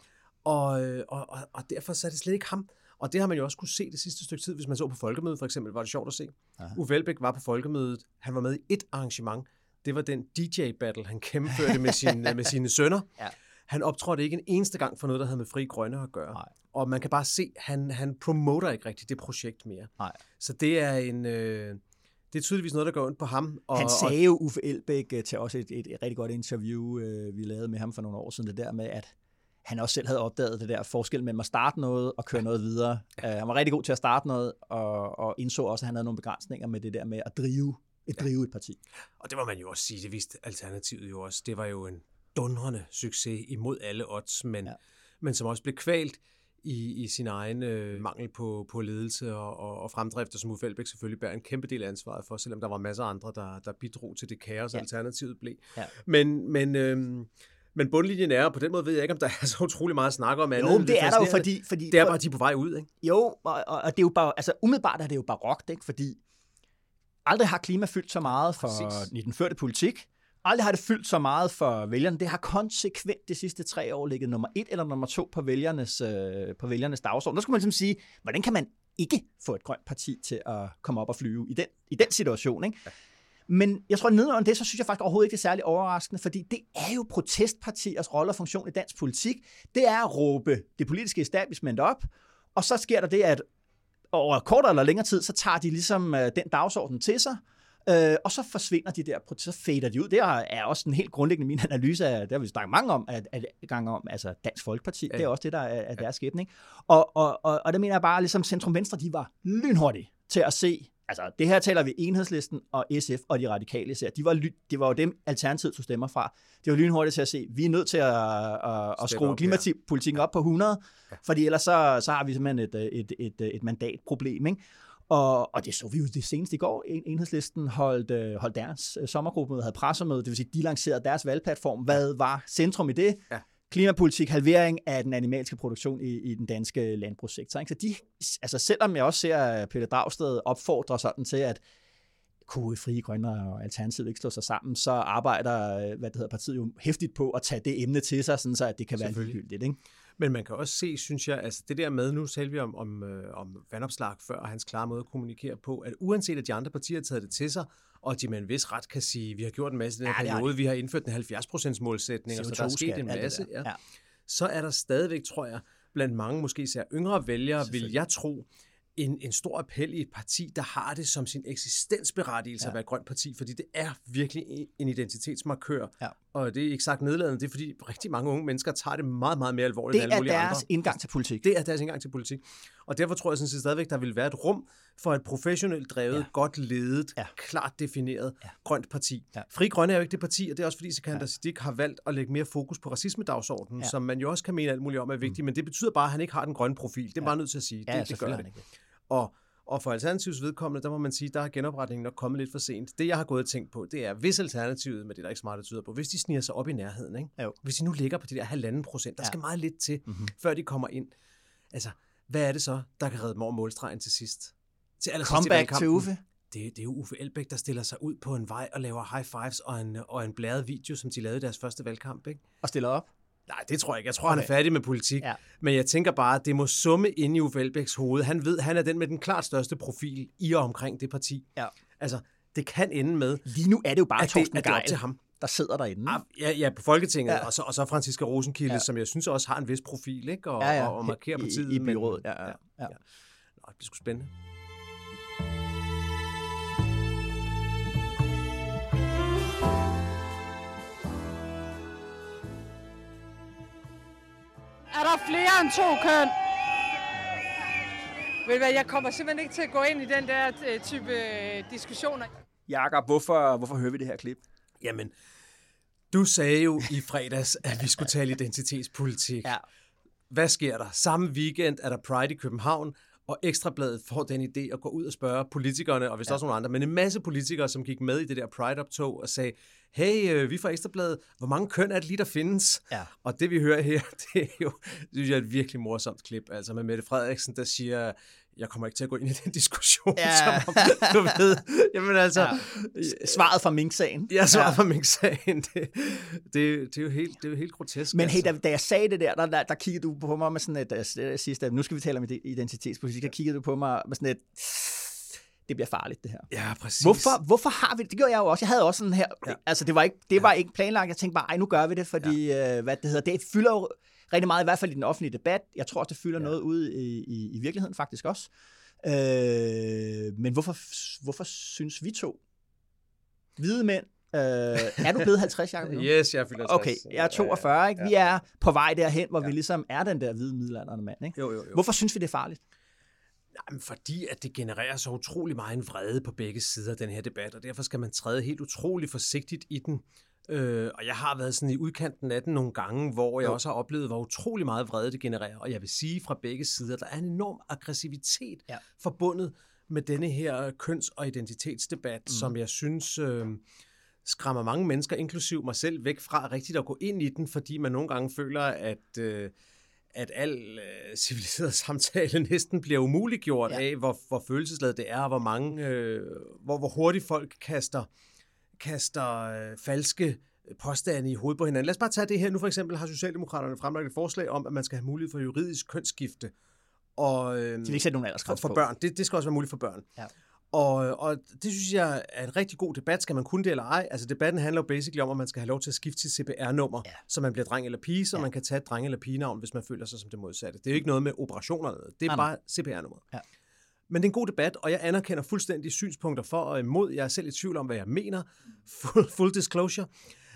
Og, og, og, og derfor så er det slet ikke ham. Og det har man jo også kunne se det sidste stykke tid, hvis man så på folkemødet for eksempel, var det sjovt at se. Aha. Uffe Elbæk var på folkemødet, han var med i et arrangement, det var den DJ-battle, han gennemførte med, sin, med sine sønner. Ja. Han optrådte ikke en eneste gang for noget, der havde med Fri Grønne at gøre. Nej. Og man kan bare se, at han, han promoter ikke rigtigt det projekt mere. Nej. Så det er en... Øh, det er tydeligvis noget, der går ondt på ham.
Og, han sagde jo Uffe Elbæk øh, til også et, et, et rigtig godt interview, øh, vi lavede med ham for nogle år siden, det der med, at han også selv havde opdaget det der forskel mellem at starte noget og køre noget videre. Uh, han var rigtig god til at starte noget, og, og indså også, at han havde nogle begrænsninger med det der med at drive et, drive et parti.
Og det må man jo også sige, det viste Alternativet jo også. Det var jo en dundrende succes imod alle odds, men, ja. men som også blev kvalt i, i sin egen øh, mangel på, på ledelse og, og, og fremdrift, og som Uffe Elbæk selvfølgelig bærer en kæmpe del af ansvaret for, selvom der var masser af andre, der, der bidrog til det kaos, ja. alternativet blev. Ja. Men, men, øh, men bundlinjen er, og på den måde ved jeg ikke, om der er så utrolig meget at snakke om
andet. Jo, det, det er der jo, fordi... fordi
det er bare, de er på vej ud, ikke?
Jo, og, og det er jo bare... Altså, umiddelbart er det jo barokt, ikke? Fordi aldrig har klima fyldt så meget for Præcis. den førte politik. Aldrig har det fyldt så meget for vælgerne. Det har konsekvent de sidste tre år ligget nummer et eller nummer to på vælgernes, øh, på vælgernes dagsorden. Der skulle man ligesom sige, hvordan kan man ikke få et grønt parti til at komme op og flyve i den, i den situation? Ikke? Ja. Men jeg tror, at nedenunder det, så synes jeg faktisk overhovedet ikke, det er særlig overraskende, fordi det er jo protestpartiers rolle og funktion i dansk politik. Det er at råbe det politiske establishment op, og så sker der det, at over kortere eller længere tid, så tager de ligesom øh, den dagsorden til sig, Øh, og så forsvinder de der, så fader de ud. Det er også en helt grundlæggende min analyse af, det har vi snakket mange om, at, at, gang om, altså Dansk Folkeparti, ja. det er også det, der er, er deres skæbning. Og, og, og, og der mener jeg bare, ligesom Centrum Venstre, de var lynhurtige til at se, altså det her taler vi enhedslisten og SF og de radikale især. De var, det var jo dem, Alternativet tog stemmer fra. Det var lynhurtigt til at se, vi er nødt til at, at, at skrue klimapolitikken op på 100, ja. fordi ellers så, så har vi simpelthen et, et, et, et mandatproblem. Ikke? Og, og det så vi jo det seneste i går. Enhedslisten holdt, øh, holdt deres øh, sommergruppemøde, havde pressemøde, det vil sige, de lancerede deres valgplatform. Hvad var centrum i det? Ja. klimapolitik, halvering af den animalske produktion i, i den danske landbrugssektor. Ikke? Så de, altså selvom jeg også ser Peter Dragsted opfordre sådan til, at kunne Frie Grønne og Alternativet ikke slå sig sammen, så arbejder hvad det hedder, partiet jo hæftigt på at tage det emne til sig, sådan så at det kan være ligegyldigt. Ikke?
Men man kan også se, synes jeg, altså det der med, nu talte vi om, om, øh, om vandopslag før, og hans klare måde at kommunikere på, at uanset at de andre partier har taget det til sig, og de med en vis ret kan sige, vi har gjort en masse i den her ja, periode, vi har indført en 70% målsætning, og så der er sket en masse, ja. Ja. så er der stadigvæk, tror jeg, blandt mange måske især yngre vælgere, vil jeg tro, en, en stor appel i et parti, der har det som sin eksistensberettigelse ja. at være et grønt parti, fordi det er virkelig en identitetsmarkør. Ja. Og det er ikke sagt nedladende, det er fordi rigtig mange unge mennesker tager det meget, meget mere alvorligt
det
end alle mulige
andre. Det er deres indgang til politik.
Det er deres indgang til politik. Og derfor tror jeg sådan set stadigvæk, der vil være et rum for et professionelt drevet, ja. godt ledet, ja. klart defineret ja. grønt parti. Ja. Fri Grønne er jo ikke det parti, og det er også fordi Sikander ja. Siddiq har valgt at lægge mere fokus på racisme-dagsordenen, ja. som man jo også kan mene alt muligt om er vigtigt, mm. men det betyder bare, at han ikke har den grønne profil. Det er ja. bare nødt til at sige. Ja, det, det gør det. Ikke. Og, og for Alternativets vedkommende, der må man sige, der er genopretningen nok kommet lidt for sent. Det, jeg har gået og tænkt på, det er, hvis Alternativet, med det der ikke smart tyder på, hvis de sniger sig op i nærheden, ikke? Jo. hvis de nu ligger på de der halvanden procent, der ja. skal meget lidt til, mm-hmm. før de kommer ind. Altså, hvad er det så, der kan redde dem over målstregen til sidst?
Til Comeback til Uffe?
Det, det er jo Uffe Elbæk, der stiller sig ud på en vej og laver high fives og en, og en blæret video, som de lavede i deres første valgkamp. Ikke?
Og stiller op?
Nej, det tror jeg ikke. Jeg tror, okay. han er færdig med politik. Ja. Men jeg tænker bare, at det må summe ind i Uffe Elbæks hoved. Han ved, han er den med den klart største profil i og omkring det parti. Ja. Altså, det kan ende med...
Lige nu er det jo bare Torsten Geil, til ham. der sidder derinde.
Ah, ja, ja, på Folketinget. Ja. Og, så, og så Franziska Rosenkilde, ja. som jeg synes også har en vis profil, ikke? Og, ja, ja. og, og markerer partiet.
I, i byrådet, ja. ja, ja. ja.
Nå, det bliver sgu spændende.
Er der flere end to køn? Ved hvad, jeg kommer simpelthen ikke til at gå ind i den der øh, type øh, diskussioner.
Jakob, hvorfor, hvorfor hører vi det her klip?
Jamen, du sagde jo i fredags, at vi skulle tale identitetspolitik. Ja. Hvad sker der? Samme weekend er der Pride i København, og Ekstrabladet får den idé at gå ud og spørge politikerne, og hvis ja. også nogle andre, men en masse politikere, som gik med i det der Pride-optog og sagde, hey, øh, vi fra Ekstrabladet, hvor mange køn er det lige, der findes? Ja. Og det vi hører her, det er jo synes jeg, et virkelig morsomt klip, altså med Mette Frederiksen, der siger, jeg kommer ikke til at gå ind i den diskussion, ja. som om, du ved, jamen altså...
Ja. Svaret fra Mink-sagen.
Ja, svaret ja. fra Mink-sagen, det, det, det, er jo helt, det er jo helt grotesk.
Men hey, altså. da, da jeg sagde det der, der, der, der kiggede du på mig med sådan et, jeg sidste, nu skal vi tale om identitetspolitik, der kiggede du på mig med sådan et, det bliver farligt det her.
Ja, præcis.
Hvorfor, hvorfor har vi det? Det gjorde jeg jo også. Jeg havde også sådan her, ja. altså det var ikke, det var ikke planlagt. Jeg tænkte bare, ej, nu gør vi det, fordi, ja. øh, hvad det hedder, det fylder jo rigtig meget, i hvert fald i den offentlige debat. Jeg tror også, det fylder ja. noget ud i, i, i virkeligheden faktisk også. Øh, men hvorfor, hvorfor synes vi to, hvide mænd, Øh, er du blevet 50, Jacob?
yes, jeg er 50.
Okay, jeg er 42, ikke? Vi er på vej derhen, hvor ja. vi ligesom er den der hvide middelalderne mand, ikke?
Jo, jo, jo.
Hvorfor synes vi, det er farligt?
Jamen, fordi at det genererer så utrolig meget en vrede på begge sider af den her debat, og derfor skal man træde helt utrolig forsigtigt i den. Øh, og jeg har været sådan i udkanten af den nogle gange, hvor jeg jo. også har oplevet, hvor utrolig meget vrede det genererer. Og jeg vil sige fra begge sider, der er en enorm aggressivitet ja. forbundet med denne her køns- og identitetsdebat, mm. som jeg synes øh, skræmmer mange mennesker, inklusiv mig selv, væk fra rigtigt at gå ind i den, fordi man nogle gange føler, at... Øh, at al øh, civiliseret samtale næsten bliver umuliggjort ja. af, hvor, hvor følelsesladet det er, og hvor mange, øh, hvor, hvor hurtigt folk kaster, kaster øh, falske påstande i hovedet på hinanden. Lad os bare tage det her. Nu for eksempel har Socialdemokraterne fremlagt et forslag om, at man skal have mulighed for juridisk kønsskifte. Og, øh,
de vil ikke sætte nogen
for, for børn. Det, det skal også være muligt for børn. Ja. Og, og det synes jeg er en rigtig god debat. Skal man kunne det eller ej? Altså debatten handler jo basically om, at man skal have lov til at skifte sit CPR-nummer, ja. så man bliver dreng eller pige, så ja. man kan tage et dreng eller pigenavn, hvis man føler sig som det modsatte. Det er jo ikke noget med operationer eller noget. Det er nej, bare CPR-nummer. Ja. Men det er en god debat, og jeg anerkender fuldstændig synspunkter for og imod. Jeg er selv i tvivl om, hvad jeg mener. Full, full disclosure.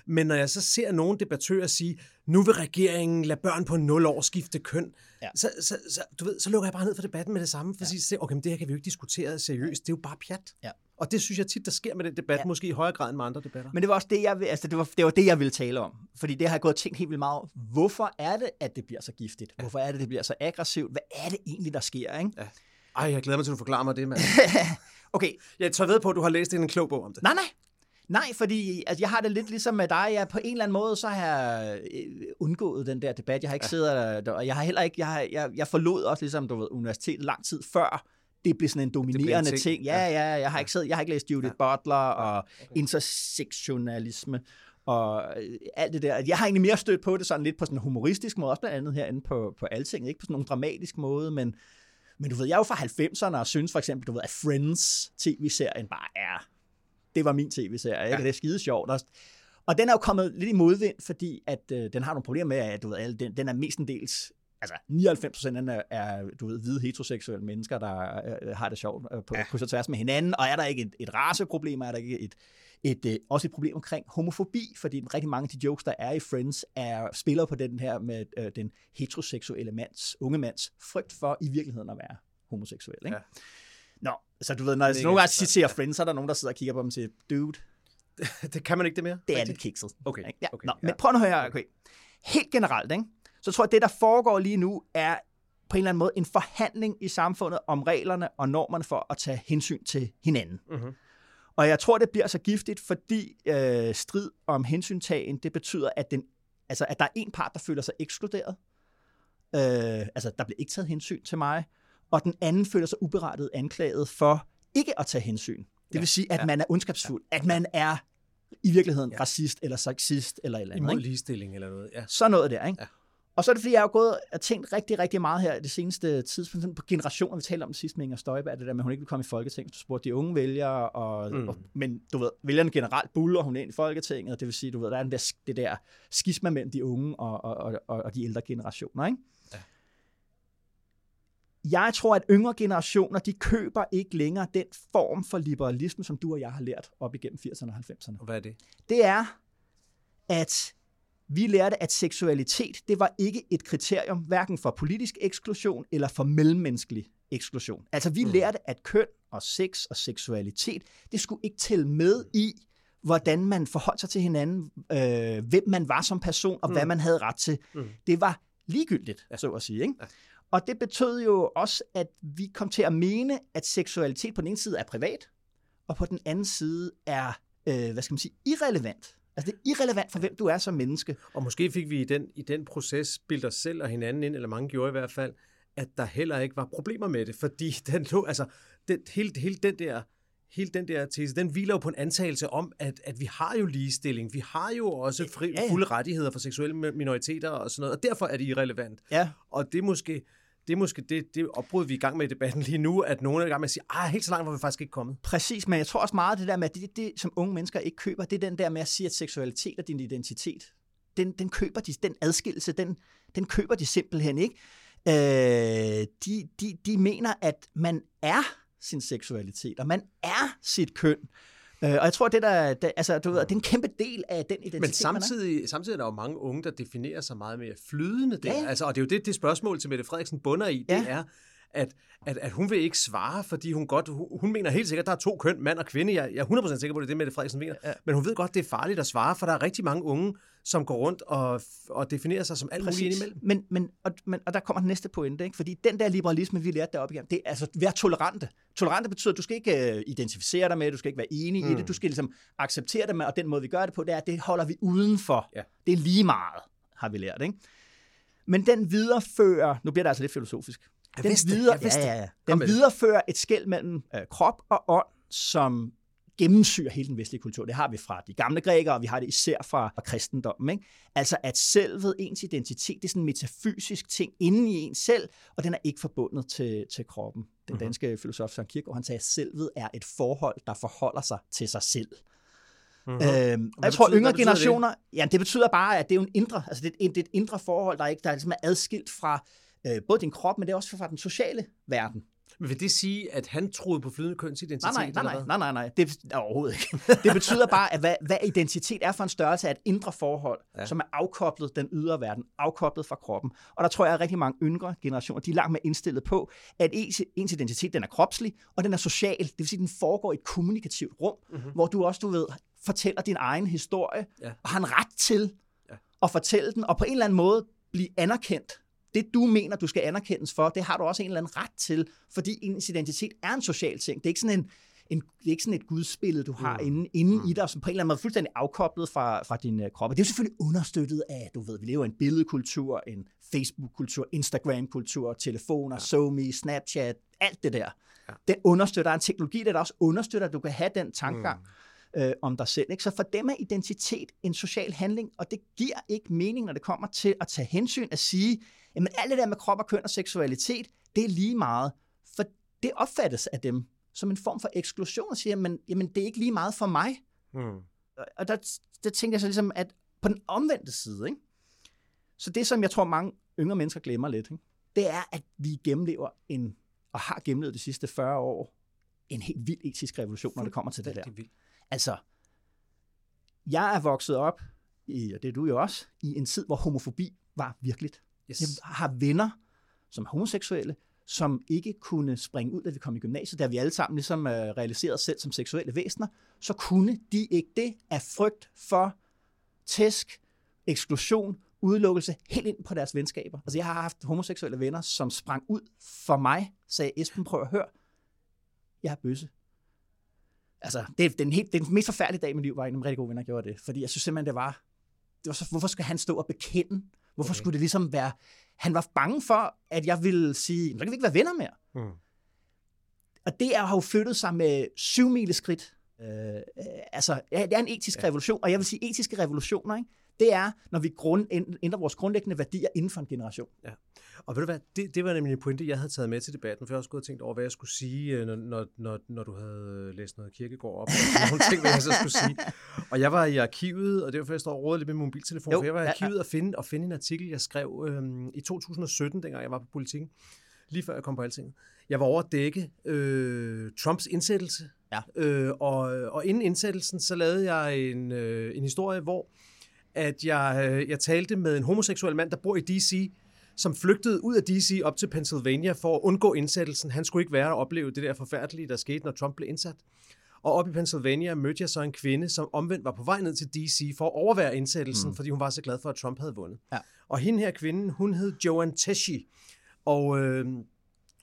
Men når jeg så ser nogle debattører sige, nu vil regeringen lade børn på 0 år skifte køn, ja. så, så, så, du ved, så lukker jeg bare ned for debatten med det samme, for ja. at sige, okay, men det her kan vi jo ikke diskutere seriøst, det er jo bare pjat. Ja. Og det synes jeg tit, der sker med den debat, ja. måske i højere grad end med andre debatter.
Men det var også det, jeg, altså, det var, det var det, jeg ville tale om. Fordi det har jeg gået og tænkt helt vildt meget Hvorfor er det, at det bliver så giftigt? Hvorfor er det, det bliver så aggressivt? Hvad er det egentlig, der sker? Ikke? Ja.
Ej, jeg glæder mig til, at du forklarer mig det, mand.
okay.
Jeg tager ved på, at du har læst en klog bog om det.
Nej, nej. Nej, fordi altså, jeg har det lidt ligesom med dig. Jeg på en eller anden måde, så har jeg øh, undgået den der debat. Jeg har ikke ja. siddet der, og jeg har heller ikke, jeg, har, jeg, jeg forlod også ligesom, du ved, universitetet lang tid før det blev sådan en dominerende ting. ting. Ja, ja, jeg har ikke siddet, jeg har ikke læst Judith ja. Butler og okay. intersektionalisme og øh, alt det der. Jeg har egentlig mere stødt på det sådan lidt på sådan en humoristisk måde, også blandt andet herinde på, på Alting, ikke på sådan en dramatisk måde, men, men du ved, jeg er jo fra 90'erne og synes for eksempel, du ved, at Friends tv-serien bare er, det var min tv-serie, ikke? Ja. det er skide sjovt også. Og den er jo kommet lidt i modvind, fordi at øh, den har nogle problemer med, at du ved, den, den er mestendels altså 99 procent er, er, du ved, hvide heteroseksuelle mennesker, der øh, har det sjovt øh, på ja. kryds og tværs med hinanden, og er der ikke et, et raceproblem, er der ikke et, et, øh, også et problem omkring homofobi, fordi rigtig mange af de jokes, der er i Friends, er spiller på den her med øh, den heteroseksuelle mands, unge mands frygt for i virkeligheden at være homoseksuel. Ikke? Ja. Nå, så du ved, når jeg nogle gange citerer Friends, så er der nogen, der sidder og kigger på dem og siger, dude,
det kan man ikke det mere?
Det er lidt kikset.
Okay.
Ja.
okay.
Nå, ja. Men prøv at høre, okay. Helt generelt, ikke? så tror jeg, at det, der foregår lige nu, er på en eller anden måde en forhandling i samfundet om reglerne og normerne for at tage hensyn til hinanden. Uh-huh. Og jeg tror, det bliver så giftigt, fordi øh, strid om hensyntagen, det betyder, at, den, altså, at der er en part, der føler sig ekskluderet. Øh, altså, der bliver ikke taget hensyn til mig. Og den anden føler sig uberettiget anklaget for ikke at tage hensyn. Det ja, vil sige, at ja, man er ondskabsfuld, ja, at man er i virkeligheden ja. racist eller sexist eller et eller andet.
Imod ligestilling eller noget. Ja.
Så noget der, ikke? Ja. Og så er det, fordi jeg har gået og tænkt rigtig, rigtig meget her i det seneste tidspunkt på generationer. Vi talte om det sidste med Inger Støjberg, det der med, at hun ikke vil komme i Folketinget. Du spurgte de unge vælgere, og, mm. og, men du ved, vælgerne generelt buller hun ind i Folketinget, og det vil sige, du ved, der er den der, det der skisma mellem de unge og, og, og, og de ældre generationer, ikke? Ja. Jeg tror, at yngre generationer, de køber ikke længere den form for liberalisme, som du og jeg har lært op igennem 80'erne og 90'erne.
Og hvad er det?
Det er, at vi lærte, at seksualitet, det var ikke et kriterium, hverken for politisk eksklusion eller for mellemmenneskelig eksklusion. Altså vi mm. lærte, at køn og sex og seksualitet, det skulle ikke tælle med i, hvordan man forholdt sig til hinanden, øh, hvem man var som person, og mm. hvad man havde ret til. Mm. Det var ligegyldigt, ja. så at sige. Ikke? Ja. Og det betød jo også, at vi kom til at mene, at seksualitet på den ene side er privat, og på den anden side er, øh, hvad skal man sige, irrelevant. Altså det er irrelevant for, hvem du er som menneske.
Og måske fik vi i den, i den proces bildt os selv og hinanden ind, eller mange gjorde i hvert fald, at der heller ikke var problemer med det, fordi den lå, altså, den, hele, hele den der hele den der tese, den hviler jo på en antagelse om, at, at vi har jo ligestilling, vi har jo også fri, ja, ja. fulde rettigheder for seksuelle minoriteter og sådan noget, og derfor er det irrelevant.
Ja.
Og det er måske, det er måske det, det opbrud, vi er i gang med i debatten lige nu, at nogen er i gang med at sige, ah, helt så langt var vi faktisk ikke kommet.
Præcis, men jeg tror også meget det der med, at det, det, som unge mennesker ikke køber, det er den der med at sige, at seksualitet er din identitet. Den, den køber de, den adskillelse, den, den køber de simpelthen ikke. Øh, de, de, de mener, at man er sin seksualitet, og man er sit køn. Øh, og jeg tror, det der, det, altså, du ved, det er en kæmpe del af den identitet,
Men samtidig, samtidig er der jo mange unge, der definerer sig meget mere flydende der. Ja. Altså, og det er jo det, det spørgsmål til Mette Frederiksen bunder i, ja. det er, at, at, at hun vil ikke svare, fordi hun godt, hun, hun mener helt sikkert, at der er to køn, mand og kvinde. Jeg, jeg er 100% sikker på, at det er det, Mette Frederiksen mener. Ja. Men hun ved godt, det er farligt at svare, for der er rigtig mange unge, som går rundt og, og definerer sig som alt Præcis. muligt indimellem.
Men, men, og, men, og der kommer den næste pointe, ikke? fordi den der liberalisme, vi lærte deroppe igennem, det er altså være tolerante. Tolerante betyder, at du skal ikke uh, identificere dig med, du skal ikke være enig mm. i det, mm. du skal ligesom acceptere det med, og den måde, vi gør det på, det er, at det holder vi udenfor. Ja. Det er lige meget, har vi lært. Ikke? Men den viderefører, nu bliver det altså lidt filosofisk,
jeg den, videre.
Ja, ja, ja. den viderefører et skæld mellem øh, krop og ånd, som gennemsyrer hele den vestlige kultur. Det har vi fra de gamle grækere, og vi har det især fra, kristendommen. Ikke? Altså at selvet, ens identitet, det er sådan en metafysisk ting inde i en selv, og den er ikke forbundet til, til kroppen. Den mm-hmm. danske filosof Søren Kierkegaard, han sagde, at selvet er et forhold, der forholder sig til sig selv. Mm-hmm. Øhm, og jeg tror, yngre generationer, det? ja, det betyder bare, at det er en indre, altså det er et, det er et indre forhold, der, er ikke, der er ligesom er adskilt fra øh, både din krop, men det er også fra den sociale verden.
Men vil det sige, at han troede på flydende kønsidentitet?
Nej, nej, nej, nej, nej, nej, nej. Det, overhovedet ikke. Det betyder bare, at hvad, hvad identitet er for en størrelse af et indre forhold, ja. som er afkoblet den ydre verden, afkoblet fra kroppen. Og der tror jeg, at rigtig mange yngre generationer, de er langt mere indstillet på, at ens, ens identitet, den er kropslig, og den er social. Det vil sige, at den foregår i et kommunikativt rum, mm-hmm. hvor du også, du ved, fortæller din egen historie, ja. og har en ret til ja. at fortælle den, og på en eller anden måde blive anerkendt det du mener, du skal anerkendes for, det har du også en eller anden ret til, fordi ens identitet er en social ting. Det er ikke sådan en, en, det er ikke sådan et gudsbillede, du har mm. inde, inde mm. i dig, som på en eller anden måde er fuldstændig afkoblet fra, fra din uh, krop. Og det er jo selvfølgelig understøttet af, du ved, vi lever i en billedkultur, en Facebook-kultur, Instagram-kultur, telefoner, ja. SoMe, Snapchat, alt det der. Ja. Den understøtter en teknologi, der også understøtter, at du kan have den tankegang. Mm øh, om dig selv. Ikke? Så for dem er identitet en social handling, og det giver ikke mening, når det kommer til at tage hensyn at sige, jamen alt det der med krop og køn og seksualitet, det er lige meget. For det opfattes af dem som en form for eksklusion, og siger, men, jamen det er ikke lige meget for mig. Mm. Og der, der tænker jeg så ligesom, at på den omvendte side, ikke? så det som jeg tror mange yngre mennesker glemmer lidt, ikke? det er, at vi gennemlever en, og har gennemlevet de sidste 40 år, en helt vild etisk revolution, når det kommer til det der. Vildt. Altså, jeg er vokset op, i, og det er du jo også, i en tid, hvor homofobi var virkeligt. Yes. Jeg har venner, som er homoseksuelle, som ikke kunne springe ud, da vi kom i gymnasiet, da vi alle sammen ligesom uh, realiserede os selv som seksuelle væsener, så kunne de ikke det af frygt for tæsk, eksklusion, udelukkelse helt ind på deres venskaber. Altså jeg har haft homoseksuelle venner, som sprang ud for mig, sagde Esben, prøv at høre, jeg er bøsse. Altså, det er den, helt, den mest forfærdelige dag i mit liv, var en rigtig gode venner, gjorde det. Fordi jeg synes simpelthen, det var, det var så, hvorfor skulle han stå og bekende? Hvorfor okay. skulle det ligesom være, han var bange for, at jeg ville sige, så kan vi ikke være venner mere. Mm. Og det er, har jo flyttet sig med syv skridt. Øh, øh, altså, det er en etisk ja. revolution, og jeg vil sige, etiske revolutioner, ikke? det er, når vi grund, ændrer vores grundlæggende værdier inden for en generation.
Ja. Og ved du hvad, det, det var nemlig en pointe, jeg havde taget med til debatten, for jeg også gået og tænkt over, hvad jeg skulle sige, øh, når, når, når du havde læst noget kirkegård op, og nogle ting, hvad jeg så skulle sige. Og jeg var i arkivet, og det var for, jeg står og lidt med min mobiltelefon, jo, for jeg var i arkivet ja, ja. og finde, og finde en artikel, jeg skrev øhm, i 2017, dengang jeg var på politikken, lige før jeg kom på alting. Jeg var over at dække øh, Trumps indsættelse, ja. øh, og, og inden indsættelsen, så lavede jeg en, øh, en historie, hvor at jeg, øh, jeg talte med en homoseksuel mand, der bor i D.C., som flygtede ud af D.C. op til Pennsylvania for at undgå indsættelsen. Han skulle ikke være og opleve det der forfærdelige, der skete, når Trump blev indsat. Og op i Pennsylvania mødte jeg så en kvinde, som omvendt var på vej ned til D.C. for at overvære indsættelsen, mm. fordi hun var så glad for, at Trump havde vundet. Ja. Og hende her kvinde, hun hed Joan Teshi. Og øh,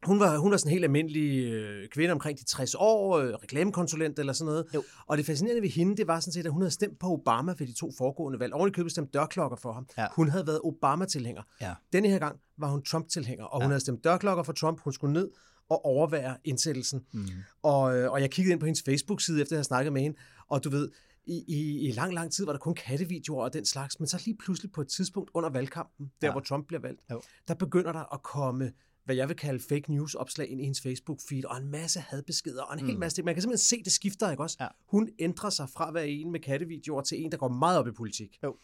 hun var, hun var sådan en helt almindelig øh, kvinde omkring de 60 år, øh, reklamekonsulent eller sådan noget. Jo. Og det fascinerende ved hende, det var sådan set, at hun havde stemt på Obama ved de to foregående valg. Oven i købet stemt dørklokker for ham. Ja. Hun havde været Obama-tilhænger. Ja. Denne her gang var hun Trump-tilhænger, og hun ja. havde stemt dørklokker for Trump. Hun skulle ned og overvære indsættelsen. Mm. Og, øh, og jeg kiggede ind på hendes Facebook-side, efter at have snakket med hende, og du ved, i, i, i lang, lang tid var der kun kattevideoer og den slags, men så lige pludselig på et tidspunkt under valgkampen, der ja. hvor Trump bliver valgt, jo. der begynder der at komme hvad jeg vil kalde fake news opslag ind i hendes Facebook feed, og en masse hadbeskeder, og en mm. hel masse ting. Man kan simpelthen se, det skifter, ikke også? Ja. Hun ændrer sig fra at være en med kattevideoer til en, der går meget op i politik. Jo.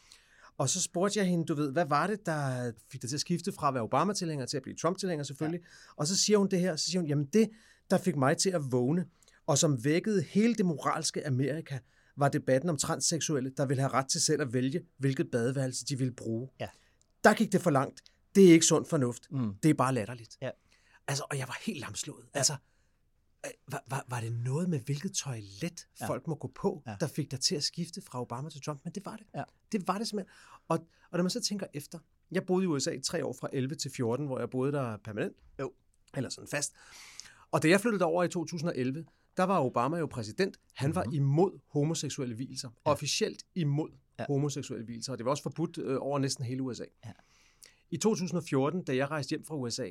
Og så spurgte jeg hende, du ved, hvad var det, der fik dig til at skifte fra at være Obama-tilhænger til at blive Trump-tilhænger selvfølgelig? Ja. Og så siger hun det her, så siger hun, jamen det, der fik mig til at vågne, og som vækkede hele det moralske Amerika, var debatten om transseksuelle, der ville have ret til selv at vælge, hvilket badeværelse de ville bruge. Ja. Der gik det for langt det er ikke sund fornuft. Mm. Det er bare latterligt. Ja. Altså, og jeg var helt lamslået. Ja. Altså, øh, var, var, var det noget med, hvilket toilet ja. folk må gå på, ja. der fik dig til at skifte fra Obama til Trump? Men det var det. Ja. Det var det simpelthen. Og, og når man så tænker efter, jeg boede i USA i tre år fra 11 til 14, hvor jeg boede der permanent. Jo. Eller sådan fast. Og da jeg flyttede over i 2011, der var Obama jo præsident. Han var mm-hmm. imod homoseksuelle hvilelser. Ja. Officielt imod ja. homoseksuelle hvilelser. Og det var også forbudt øh, over næsten hele USA. Ja. I 2014, da jeg rejste hjem fra USA,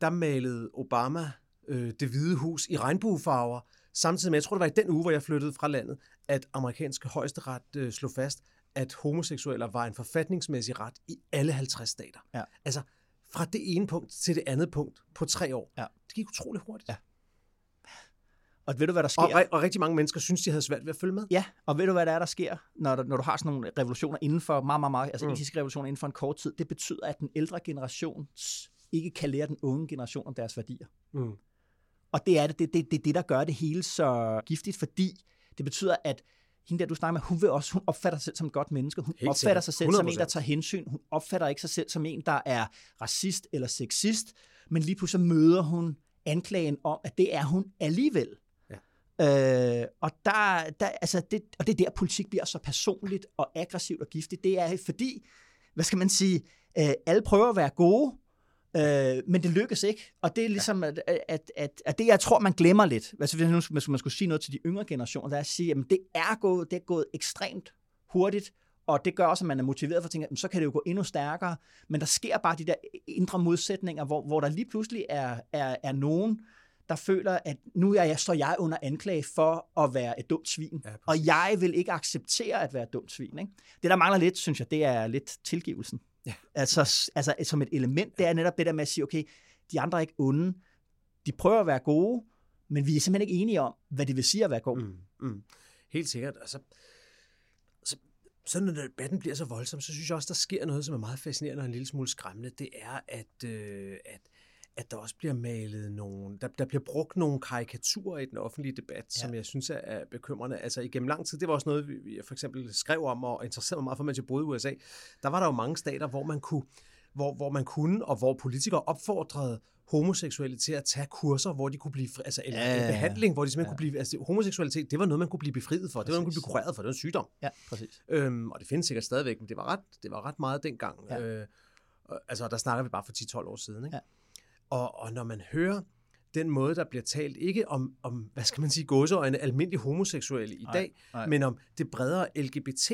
der malede Obama øh, det hvide hus i regnbuefarver, samtidig med, jeg tror det var i den uge, hvor jeg flyttede fra landet, at amerikanske højesteret øh, slog fast, at homoseksuelle var en forfatningsmæssig ret i alle 50 stater. Ja. Altså fra det ene punkt til det andet punkt på tre år. Ja. Det gik utroligt hurtigt. Ja.
Og ved du, hvad der sker?
Og, og rigtig mange mennesker synes, de havde svært ved at følge med.
Ja, og ved du, hvad der er, der sker, når, når du har sådan nogle revolutioner inden for, meget, meget, meget, altså mm. etiske revolutioner inden for en kort tid? Det betyder, at den ældre generation ikke kan lære den unge generation om deres værdier. Mm. Og det er det, det, det, det, det, der gør det hele så giftigt, fordi det betyder, at hende der, du snakker med, hun, vil også, hun opfatter sig selv som et godt menneske. Hun Helt opfatter sig selv 100%. som en, der tager hensyn. Hun opfatter ikke sig selv som en, der er racist eller sexist, men lige pludselig møder hun anklagen om, at det er hun alligevel. Øh, og, der, der, altså det, og det er der, politik bliver så personligt og aggressivt og giftigt. Det er fordi, hvad skal man sige, øh, alle prøver at være gode, Øh, men det lykkes ikke. Og det er ligesom, at, at, at, at det jeg tror, man glemmer lidt. Altså, hvis nu hvis man skulle sige noget til de yngre generationer, der er at sige, at det er gået, det er gået ekstremt hurtigt, og det gør også, at man er motiveret for at tænke, at så kan det jo gå endnu stærkere. Men der sker bare de der indre modsætninger, hvor, hvor der lige pludselig er, er, er nogen, der føler, at nu er jeg, står jeg under anklage for at være et dumt svin. Ja, og jeg vil ikke acceptere at være et dumt svin. Ikke? Det, der mangler lidt, synes jeg, det er lidt tilgivelsen. Ja. Altså, altså som et element, det er netop det der med at sige, okay, de andre er ikke onde, de prøver at være gode, men vi er simpelthen ikke enige om, hvad det vil sige at være god. Mm, mm.
Helt sikkert. Altså, så, så når debatten bliver så voldsom, så synes jeg også, der sker noget, som er meget fascinerende og en lille smule skræmmende. Det er, at, øh, at at der også bliver malet nogle, der, der bliver brugt nogle karikaturer i den offentlige debat, ja. som jeg synes er, er bekymrende. Altså igennem lang tid, det var også noget, vi, jeg for eksempel skrev om og interesserede mig meget for, mens jeg boede i USA. Der var der jo mange stater, hvor man kunne, hvor, hvor man kunne, og hvor politikere opfordrede homoseksuelle til at tage kurser, hvor de kunne blive, fri, altså eller ja, en behandling, hvor de simpelthen ja. kunne blive, altså homoseksualitet, det var noget, man kunne blive befriet for, præcis. det var noget, man kunne blive kureret for, det var en sygdom.
Ja, præcis.
Øhm, og det findes sikkert stadigvæk, men det var ret, det var ret meget dengang. Ja. Øh, altså, der snakker vi bare for 10-12 år siden, ikke? Ja. Og, og når man hører den måde, der bliver talt, ikke om, om hvad skal man sige, gåseøjne, almindelig homoseksuelle i dag, nej. men om det bredere LGBT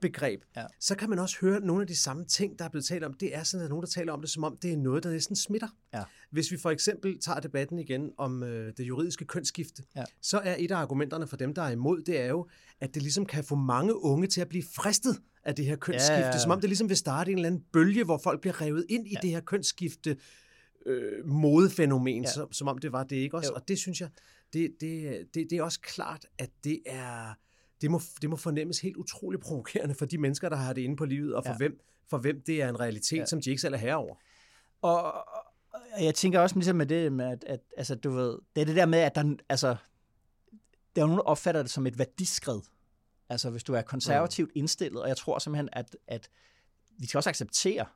begreb, ja. Ja. så kan man også høre nogle af de samme ting, der er blevet talt om. Det er sådan, at nogen, der taler om det, som om det er noget, der næsten smitter. Ja. Hvis vi for eksempel tager debatten igen om øh, det juridiske kønsskifte, ja. så er et af argumenterne for dem, der er imod, det er jo, at det ligesom kan få mange unge til at blive fristet af det her kønsskifte, ja, ja, ja. som om det ligesom vil starte en eller anden bølge, hvor folk bliver revet ind i ja. det her kønsskifte, øh, modefænomen, ja. som, som om det var det ikke også. Jo. Og det synes jeg, det, det, det, det er også klart, at det er det må, det må fornemmes helt utroligt provokerende for de mennesker, der har det inde på livet, og for, ja. hvem, for hvem det er en realitet, ja. som de ikke selv er herover.
Og, og jeg tænker også ligesom med det med, at, at altså, du ved, det er det der med, at der, altså, der er nogen, der opfatter det som et værdiskred. Altså hvis du er konservativt mm. indstillet, og jeg tror simpelthen, at, at vi skal også acceptere,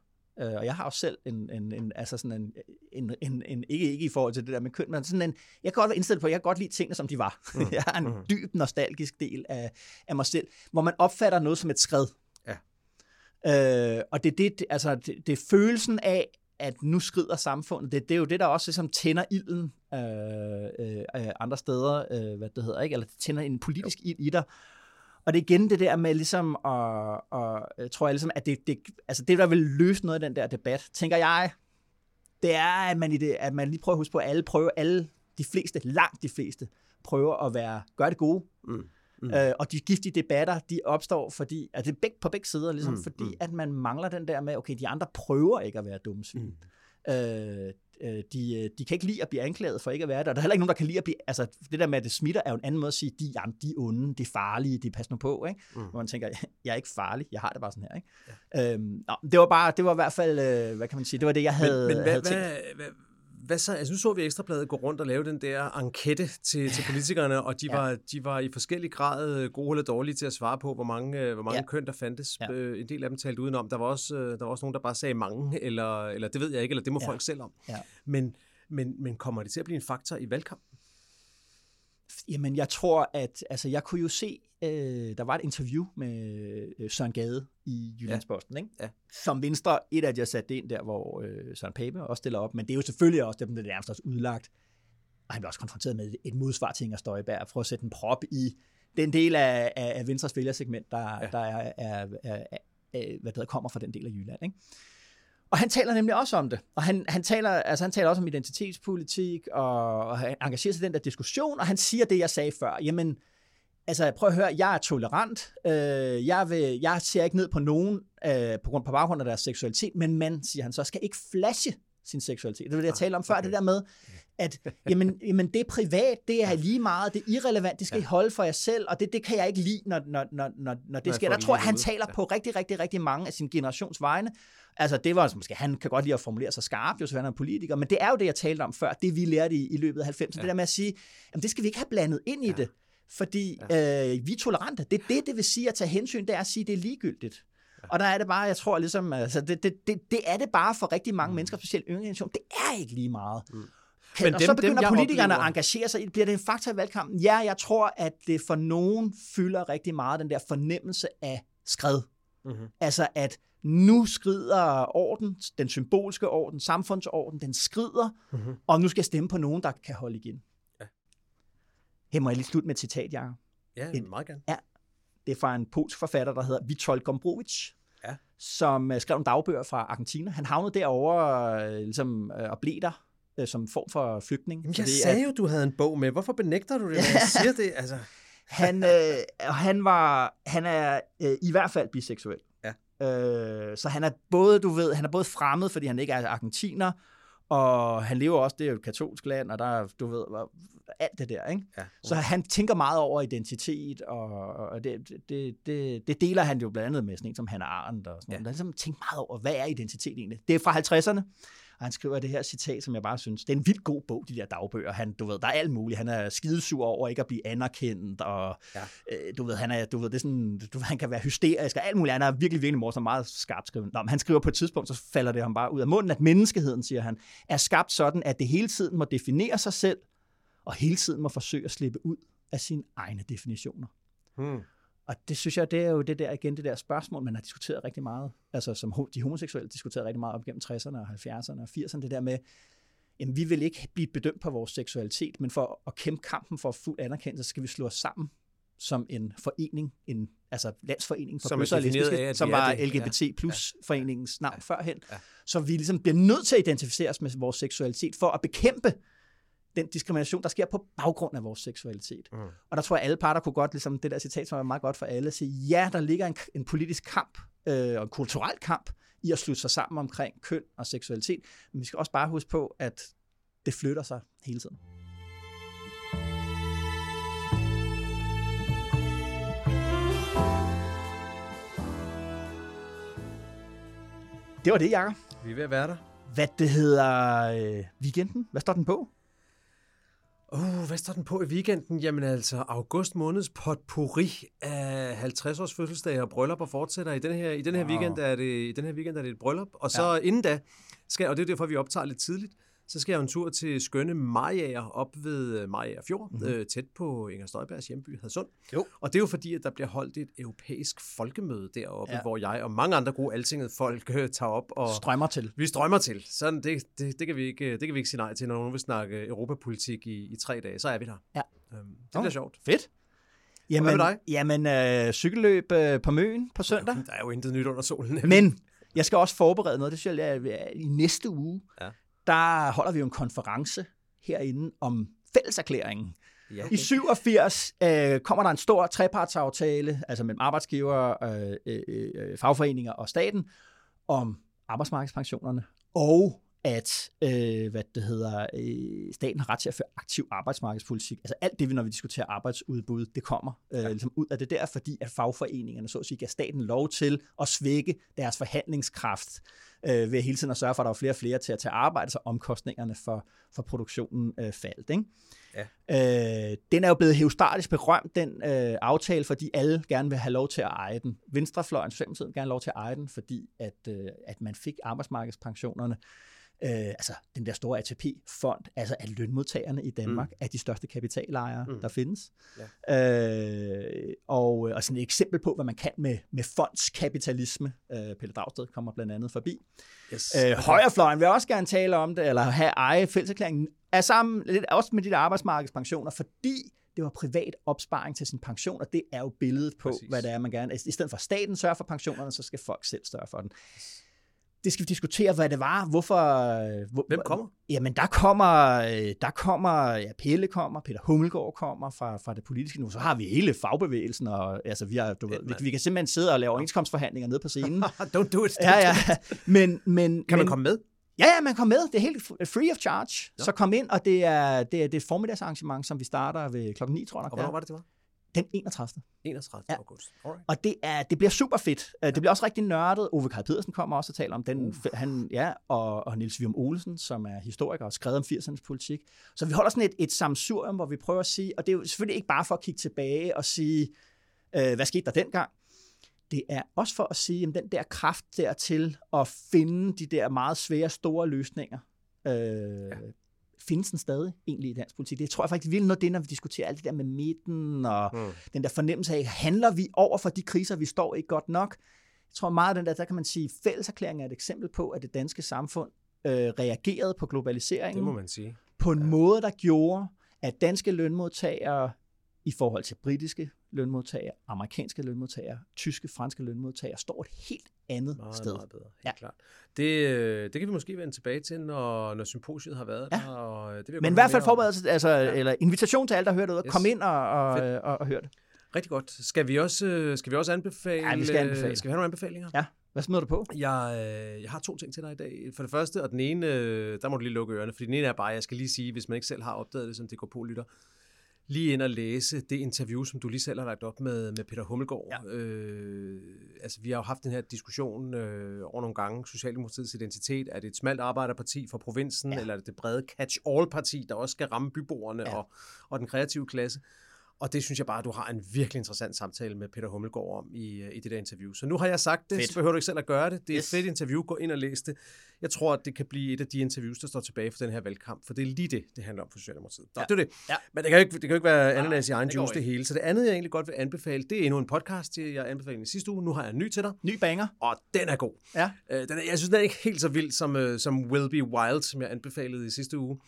Øh, og jeg har også selv en, en, en altså sådan en, en, en, en, ikke, ikke i forhold til det der med køn, men sådan en, jeg kan godt være indstillet på, at jeg kan godt lide tingene, som de var. Mm. jeg har en mm. dyb nostalgisk del af, af mig selv, hvor man opfatter noget som et skred. Ja. Øh, og det, det, altså, det, det er følelsen af, at nu skrider samfundet. Det, det er jo det, der også ligesom tænder ilden øh, øh, andre steder, øh, hvad det hedder, ikke? eller det tænder en politisk ild i dig. Og det er igen det der med ligesom, og, og tror jeg ligesom, at det, det, altså det, der vil løse noget af den der debat, tænker jeg, det er, at man, i det, at man lige prøver at huske på, at alle prøver, alle de fleste, langt de fleste, prøver at være, gøre det gode. Mm. Mm. Øh, og de giftige debatter, de opstår fordi, at det er begge, på begge sider, ligesom, mm. fordi mm. at man mangler den der med, okay, de andre prøver ikke at være dumme svin. Mm. Øh, øh, de, øh, de kan ikke lide at blive anklaget for ikke at være der. Der er heller ikke nogen, der kan lide at blive... Altså, det der med, at det smitter, er jo en anden måde at sige, de, jamen, de er onde, de er farlige, de passer nu på, ikke? Mm. Hvor man tænker, jeg er ikke farlig, jeg har det bare sådan her, ikke? Ja. Øhm, nå, det var bare, det var i hvert fald, øh, hvad kan man sige, det var det, jeg havde, men, men hvad,
havde tænkt. Hvad, hvad, hvad så? Altså, nu så vi Ekstrabladet gå rundt og lave den der enquete til, til politikerne, og de, ja. var, de var i forskellig grad øh, gode eller dårlige til at svare på, hvor mange, øh, hvor mange ja. køn der fandtes. Ja. Øh, en del af dem talte udenom. Der var også, der var også nogen, der bare sagde mange, eller, eller det ved jeg ikke, eller det må ja. folk selv om. Ja. Men, men, men kommer det til at blive en faktor i valgkampen?
Jamen, jeg tror, at altså, jeg kunne jo se, øh, der var et interview med øh, Søren Gade i Jyllandsposten, ja. ikke? Ja. som Venstre, et af de har sat ind der, hvor øh, Søren Pape også stiller op, men det er jo selvfølgelig også dem, der er nærmest også udlagt. Og han blev også konfronteret med et modsvar til Inger Støjberg for at sætte en prop i den del af, af, af Venstres vælgersegment, der, ja. der er, er, er, er, hvad det hedder, kommer fra den del af Jylland. Ikke? Og han taler nemlig også om det. Og han, han, taler, altså han taler også om identitetspolitik, og, og han engagerer sig i den der diskussion, og han siger det, jeg sagde før. Jamen, altså prøv at høre, jeg er tolerant. Øh, jeg, vil, jeg ser ikke ned på nogen øh, på grund på baggrund af deres seksualitet, men man, siger han så, skal ikke flashe sin seksualitet. Det var det, jeg talte om før, okay. det der med, at jamen, jamen, det er privat, det er lige meget, det er irrelevant, det skal ja. I holde for jer selv, og det, det kan jeg ikke lide, når, når, når, når, når det sker. Der tror jeg, han taler ja. på rigtig, rigtig, rigtig mange af sin generations vegne, Altså, det var måske, han kan godt lide at formulere sig skarpt, jo, så han er politiker, men det er jo det, jeg talte om før, det vi lærte i, i løbet af 90'erne, ja. det der med at sige, jamen det skal vi ikke have blandet ind i ja. det, fordi ja. øh, vi er tolerante. Det er det, det vil sige at tage hensyn, det er at sige, det er ligegyldigt. Ja. Og der er det bare, jeg tror ligesom, altså, det, det, det, det er det bare for rigtig mange mm. mennesker, specielt yngre generation, det er ikke lige meget. Mm. Kan, men og dem, så begynder dem, politikerne oplever... at engagere sig. Bliver det en faktor i valgkampen? Ja, jeg tror, at det for nogen fylder rigtig meget, den der fornemmelse af skred.
Mm-hmm.
Altså at nu skrider orden, den symbolske orden, samfundsorden, den skrider,
Mm-hmm.
og nu skal jeg stemme på nogen, der kan holde igen.
Ja.
Her må jeg lige slutte med et citat, Jacob.
Ja,
Et-
meget gerne.
Det er fra en polsk forfatter, der hedder Witold Gombrowicz,
Ja.
som øh, skrev en dagbøger fra Argentina. Han havnede derovre øh, ligesom, øh, og blev der som form for flygtning.
Jamen, jeg
fordi
sagde
at
jo, du havde en bog med. Hvorfor benægter du det, når jeg siger det? Altså,
han, øh, han, var, han er øh, i hvert fald biseksuel.
Ja.
Øh, så han er både, du ved, han er både fremmed, fordi han ikke er argentiner, og han lever også, det er jo et katolsk land, og der er, du ved, alt det der, ikke?
ja.
Så han tænker meget over identitet, og, og det, det, det, det deler han jo blandt andet med sådan en som Hannah Arendt og sådan
Ja.
noget. Der ligesom tænkt meget over, hvad er identitet egentlig? Det er fra 50'erne, og han skriver det her citat, som jeg bare synes, det er en vildt god bog, de der dagbøger. Han, du ved, der er alt muligt. Han er skidesur over ikke at blive anerkendt, og
Ja.
øh, du ved, han er, du ved, det er sådan, du ved, han kan være hysterisk og alt muligt. Han er virkelig, virkelig morsom, meget skarpt skrevet. Nå, men han skriver på et tidspunkt, så falder det ham bare ud af munden, at menneskeheden, siger han, er skabt sådan, at det hele tiden må definere sig selv, og hele tiden må forsøge at slippe ud af sine egne definitioner.
Hmm.
Og det synes jeg, det er jo det der, igen, det der spørgsmål, man har diskuteret rigtig meget, altså som de homoseksuelle diskuterede rigtig meget op gennem 60'erne og 70'erne og 80'erne, det der med, jamen vi vil ikke blive bedømt på vores seksualitet, men for at kæmpe kampen for fuld anerkendelse, skal vi slå os sammen som en forening, en altså landsforening for
Som er
bøsser og lesbiske,
af,
som var
det.
LGBT plus foreningens navn førhen.
Ja.
Så vi ligesom bliver nødt til at identificere os med vores seksualitet for at bekæmpe den diskrimination, der sker på baggrund af vores seksualitet.
Mm.
Og der tror jeg, alle parter kunne godt, ligesom det der citat, som er meget godt for alle, sige, ja, der ligger en, en politisk kamp øh, og en kulturel kamp i at slutte sig sammen omkring køn og seksualitet, men vi skal også bare huske på, at det flytter sig hele tiden. Det var det, Jacob.
Vi er ved at være der.
Hvad det hedder øh, weekenden? Hvad står den på?
Oh, hvad står den på i weekenden? Jamen altså, august måneds potpourri af 50-års fødselsdag og bryllup og fortsætter. I den her, i den her,
Wow.
weekend, er det, i den her weekend er det et bryllup. Og så ja. inden da, skal, og det er derfor, vi optager lidt tidligt, så skal jeg en tur til skønne Mariager op ved øh, Mariager Fjord, mm-hmm. øh, tæt på Inger Støjbergs hjemby Hadsund.
Jo.
Og det er jo fordi, at der bliver holdt et europæisk folkemøde deroppe,
Ja.
hvor jeg og mange andre gode altinget folk øh, tager op og...
Strømmer til.
Vi strømmer til. Sådan, det, det, det, kan vi ikke, det kan vi ikke sige nej til, når nogen vil snakke europapolitik i, i tre dage. Så er vi der.
Ja.
Øhm, det bliver sjovt.
Fedt. Jamen,
med dig?
Jamen, øh, cykelløb øh, på Møn på søndag.
Der er jo intet nyt under solen.
Men jeg skal også forberede noget, det synes jeg, jeg i næste uge,
Ja.
Der holder vi jo en konference herinde om fælleserklæringen.
ja,
I 87 øh, kommer der en stor trepartsaftale, altså mellem arbejdsgiver, øh, øh, øh, fagforeninger og staten, om arbejdsmarkedspensionerne, og at øh, hvad det hedder, øh, staten har ret til at føre aktiv arbejdsmarkedspolitik. Altså alt det, vi, når vi diskuterer arbejdsudbud, det kommer øh, ligesom ud af det der, fordi at fagforeningerne så at sige gav staten lov til at svække deres forhandlingskraft øh, ved hele tiden at sørge for, at der var flere og flere til at tage arbejde, så omkostningerne for, for produktionen øh, faldt. Ikke? Øh, den er jo blevet heostatisk berømt, den øh, aftale, fordi alle gerne vil have lov til at eje den. Venstrefløjen, Socialdemokratiet gerne lov til at eje den, fordi at, øh, at man fik arbejdsmarkedspensionerne. Øh, altså den der store ATP-fond, altså at lønmodtagerne i Danmark mm. er de største kapitalejere, mm. der findes. Ja. Øh, og, og sådan et eksempel på, hvad man kan med, med fondskapitalisme. Øh, Pelle Dragsted kommer blandt andet forbi.
yes.
Øh, højrefløjen vil også gerne tale om det, eller have eje fælleserklæringen, er sammen lidt også med de der arbejdsmarkedspensioner, fordi det var privat opsparing til sin pension, og det er jo billedet på,
Præcis.
Hvad det er, man gerne... I stedet for at staten sørger for pensionerne, så skal folk selv sørge for den. Det skal vi diskutere, hvad det var, hvorfor... Hvor,
Hvem kommer?
Jamen, der kommer, øh, der kommer, ja, Pelle kommer, Peter Hummelgaard kommer fra, fra det politiske nu, så har vi hele fagbevægelsen, og altså, vi, har, du ved, vi, vi kan simpelthen sidde og lave overenskomstforhandlinger nede på scenen.
Don't do it.
ja, ja, men, men,
Kan man
men,
komme med?
Ja, ja, man kommer med. Det er helt free of charge.
Nå.
Så kom ind, og det er, det er, det er et formiddagsarrangement, som vi starter ved klokken 9, tror jeg.
Og hvornår var det, det var?
Den 31.
31.
Ja.
august. Alright.
Og det, er, det bliver super fedt. Øh, Det bliver også rigtig nørdet. Ove Karl Pedersen kommer også og taler om den.
Uh.
Han, ja, og, og Niels Vium Olsen, som er historiker og skrevet om 80'ernes politik. Så vi holder sådan et, et samsurium, hvor vi prøver at sige, og det er jo selvfølgelig ikke bare for at kigge tilbage og sige, øh, hvad skete der dengang? Det er også for at sige, at den der kraft dertil at finde de der meget svære, store løsninger, øh, ja. Findes den stadig egentlig i dansk politik? Det tror jeg faktisk virkelig noget det, når vi diskuterer alt det der med midten og
Mm.
den der fornemmelse af, handler vi over for de kriser, vi står i godt nok? Jeg tror meget af den der, der kan man sige, fælleserklæring er et eksempel på, at det danske samfund øh, reagerede på globaliseringen
Det må man sige.
på en måde, der gjorde, at danske lønmodtagere i forhold til britiske lønmodtagere, amerikanske lønmodtagere, tyske, franske lønmodtagere, står et helt andet
Meget,
sted.
meget bedre, helt
Ja.
klart. Det, øh, det kan vi måske vende tilbage til, når, når symposiet har været
Ja.
der. Og øh, det vil
Men i hvert fald forberedelse, altså, ja. eller invitation til alle, der hører det
Yes.
kom ind og, og,
Fedt.
og, og, hør det.
Rigtig godt. Skal vi også, øh, skal vi også anbefale?
Ja, vi skal anbefale.
Skal vi have nogle anbefalinger?
Ja, hvad smider du på?
Jeg, øh, jeg har to ting til dig i dag. For det første, og den ene, øh, der må du lige lukke ørerne, fordi den ene er bare, jeg skal lige sige, hvis man ikke selv har opdaget det, som det går på lytter, lige ind og læse det interview, som du lige selv har lagt op med, med Peter Hummelgaard. Ja. Øh, altså, vi har jo haft den her diskussion øh, over nogle gange, Socialdemokratiets identitet. Er det et smalt arbejderparti for provinsen, ja. eller er det det brede catch-all-parti, der også skal ramme byboerne
Ja.
ja. og, og den kreative klasse? Og det synes jeg bare, at du har en virkelig interessant samtale med Peter Hummelgaard om i, øh, i det der interview. Så nu har jeg sagt det,
Fedt.
så behøver du ikke selv at gøre det. Det er
Yes.
et fedt interview. Gå ind og læs det. Jeg tror, at det kan blive et af de interviews, der står tilbage for den her valgkamp, for det er lige det, det handler om for Socialdemokratiet. Nå,
Ja.
det er det.
Ja.
Men det kan jo ikke, det kan jo ikke være ananas i egen
det
juice det hele. Så det andet, jeg egentlig godt vil anbefale, det er endnu en podcast, jeg anbefalede i sidste uge. Nu har jeg en ny til dig,
Ny banger.
og den er god.
Ja.
Øh, den er, jeg synes, den er ikke helt så vild som, øh, som Will Be Wild, som jeg anbefalede i sidste uge.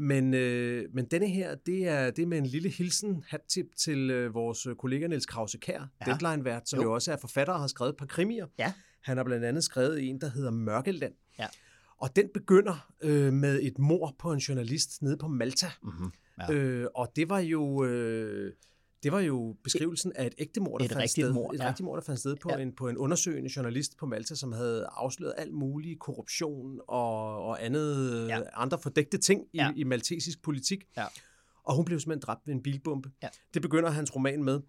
Men, øh, men denne her, det er, det er med en lille hilsen, hat-tip til øh, vores kollega Niels Krause Kær,
Ja.
Deadline-vært, som
Jo.
jo. også er forfatter og har skrevet et par krimier.
Ja.
Han har blandt andet skrevet en, der hedder Mørkeland.
Ja.
Og den begynder øh, med et mor på en journalist nede på Malta.
Mm-hmm. Ja.
Øh, og det var jo... Øh, det var jo beskrivelsen af et ægte mor, der
Et
fandt sted.
mord,
et
ja.
rigtigt mord, der fandt sted på,
Ja.
en, på en undersøgende journalist på Malta, som havde afsløret alt mulig korruption og, og andet,
Ja.
ja. andre fordægte ting i,
ja.
i maltesisk politik.
Ja.
Og hun blev simpelthen dræbt ved en bilbombe.
Ja.
Det begynder hans roman med.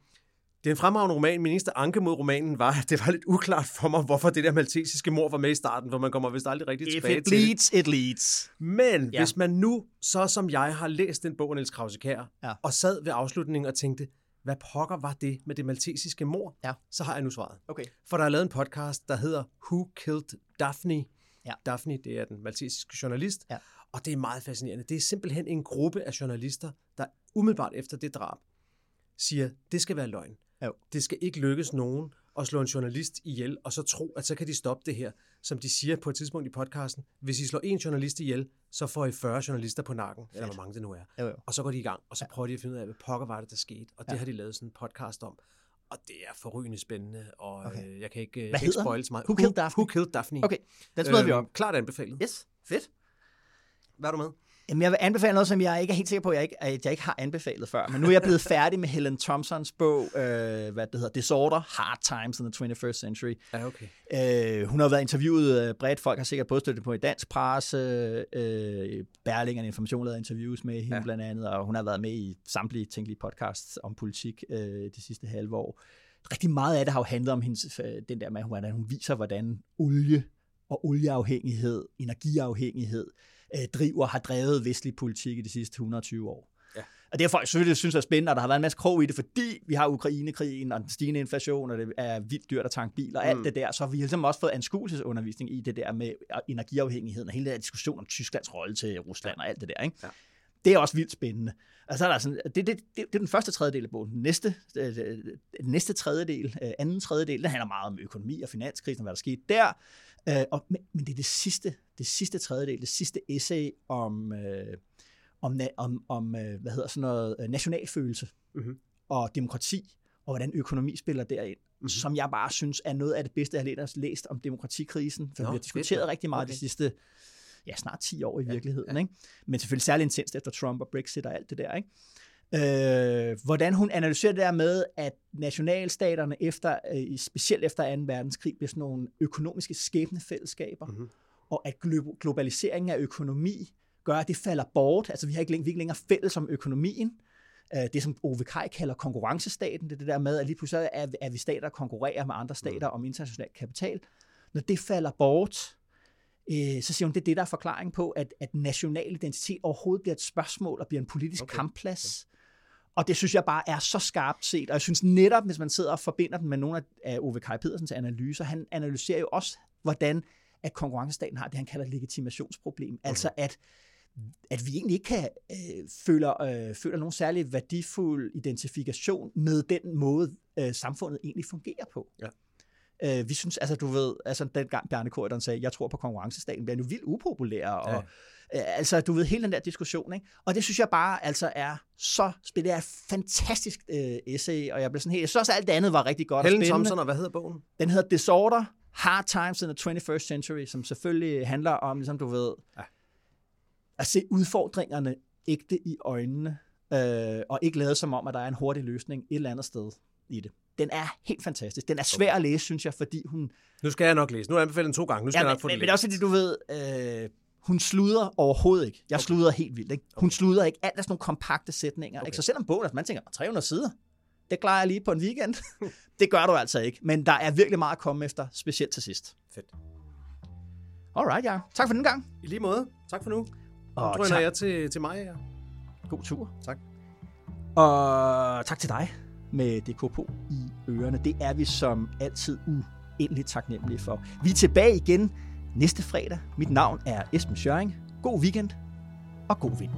Det er en fremragende roman. Min eneste anke mod romanen var, at det var lidt uklart for mig, hvorfor det der maltesiske mor var med i starten, for man kommer vist aldrig rigtig
If
tilbage
it
til det.
bleeds, it leads.
Men
Ja.
hvis man nu, så som jeg har læst den bog af Niels Krause
Ja.
og sad ved afslutningen og tænkte, hvad pokker var det med det maltesiske mor?
Ja.
Så har jeg nu svaret.
Okay.
For der er lavet en podcast, der hedder Who Killed Daphne?
Ja.
Daphne, det er den maltesiske journalist.
Ja.
Og det er meget fascinerende. Det er simpelthen en gruppe af journalister, der umiddelbart efter det drab siger, det skal være løgn.
Jo.
Det skal ikke lykkes nogen at slå en journalist ihjel, og så tro, at så kan de stoppe det her. Som de siger på et tidspunkt i podcasten, hvis I slår en journalist ihjel, så får I 40 journalister på nakken, eller hvor mange det nu er.
Jo, jo.
Og så går de i gang, og så prøver de at finde ud af, hvad pokker var det, der skete. Og det
Ja.
har de lavet sådan en podcast om. Og det er forrygende spændende, og
Okay.
okay. øh, jeg kan ikke, kan ikke spoil så meget.
Who Killed Daphne?
Who Killed Daphne?
Okay, den smider vi op.
Klart anbefalet.
Yes, fedt.
Hvad er du med?
Jamen, jeg vil anbefale noget, som jeg ikke er helt sikker på, at jeg ikke, at jeg ikke har anbefalet før. Men nu er jeg blevet færdig med Helen Thompsons bog, øh, hvad det hedder, Disorder, Hard Times in the 21st Century.
Ja, okay.
Øh, hun har været interviewet øh, bredt. Folk har sikkert postet det på i dansk presse. Øh, Berlingerne Information lavede interviews med hende. Ja. blandt andet, og hun har været med i samtlige tænkelige podcasts om politik øh, de sidste halve år. Rigtig meget af det har jo handlet om hendes, øh, den der med, hvordan hun viser, hvordan olie og olieafhængighed, energiafhængighed, øh, driver, har drevet vestlig politik i de sidste 120 år.
Ja.
Og det er folk selvfølgelig synes er spændende, og der har været en masse krog i det, fordi vi har Ukrainekrigen og den stigende inflation, og det er vildt dyrt at tanke biler og alt
Mm.
det der, så har vi ligesom også fået anskuelsesundervisning i det der med energiafhængigheden og hele den der diskussion om Tysklands rolle til Rusland og alt det der. Ikke?
Ja.
Det er også vildt spændende. Og så er der sådan, det, det, det, det er den første tredjedel af bogen. Den næste, øh, næste tredjedel, øh, anden tredjedel, den handler meget om økonomi og finanskrisen og hvad der skete der. Øh, og, men, men det er det sidste, det sidste tredjedel, det sidste essay om, øh, om, om, om øh, hvad hedder sådan noget, øh, nationalfølelse
Mhm.
og demokrati, og hvordan økonomi spiller derind, mm-hmm. som jeg bare synes er noget af det bedste, jeg har læst- om demokratikrisen, for
Nå,
vi har
fedt,
diskuteret
mand.
rigtig meget
Okay.
de sidste ja, snart 10 år i virkeligheden. Ikke? Men selvfølgelig særligt intenst efter Trump og Brexit og alt det der. Ikke? Øh, hvordan hun analyserer det der med, at nationalstaterne efter, øh, specielt efter 2. verdenskrig, bliver sådan nogle økonomiske skæbnefællesskaber,
Mhm.
mm-hmm. Og at glo- globaliseringen af økonomi gør, at det falder bort. Altså vi har ikke, vi er ikke længere fælles om økonomien. Øh, Det, som Ove Kaj kalder konkurrencestaten, det er det der med, at lige pludselig er, er vi stater, der konkurrerer med andre stater mm. om international kapital. Når det falder bort, øh, så siger hun, det er det, der er forklaring på, at, at national identitet overhovedet bliver et spørgsmål og bliver en politisk okay.
Okay.
kampplads. Og det synes jeg bare er så skarpt set. Og jeg synes netop, hvis man sidder og forbinder den med nogle af- af Ove Kaj Pedersens analyser, han analyserer jo også, hvordan at konkurrencestaten har det, han kalder legitimationsproblem. Mm. Altså at, at vi egentlig ikke kan øh, føler, øh, føler nogen særlig værdifuld identifikation med den måde, øh, samfundet egentlig fungerer på.
Ja.
Øh, vi synes, altså du ved, altså dengang Bjarne Korydon sagde, jeg tror på konkurrencestaten, bliver nu vildt upopulær, og ja. øh, altså du ved, hele den der diskussion, ikke? Og det synes jeg bare altså er så spændende. Det er et fantastisk øh, essay, og jeg blev sådan helt, jeg synes også, alt det andet var rigtig godt
Helen
og spændende.
Thompson, og hvad hedder bogen?
Den hedder Disorder, Hard Times in the 21st Century, som selvfølgelig handler om, ligesom du ved, ja. at se udfordringerne ægte i øjnene, øh, og ikke lade som om, at der er en hurtig løsning et eller andet sted i det. Den er helt fantastisk. Den er svær okay. at læse, synes jeg, fordi hun...
Nu skal jeg nok læse. Nu har jeg anbefalet den to gange. Nu skal
ja,
jeg
men,
nok få den
men, men også fordi, du ved, øh, hun sluder overhovedet ikke. Jeg okay. sluder helt vildt. Ikke? Hun okay. sluder ikke. Alt er sådan nogle kompakte sætninger. Okay. Ikke? Så selvom bogen, altså, man tænker, 300 sider, det klarer jeg lige på en weekend. det gør du altså ikke. Men der er virkelig meget at komme efter, specielt til sidst.
Fedt.
Alright, ja. Tak for den gang.
I lige måde. Tak for nu. Og drøner
tak.
jeg til, til mig. Ja.
God tur.
Tak.
Og tak til dig med DK på i ørerne. Det er vi som altid uendeligt taknemmelige for. Vi er tilbage igen næste fredag. Mit navn er Esben Schøring. God weekend og god vind.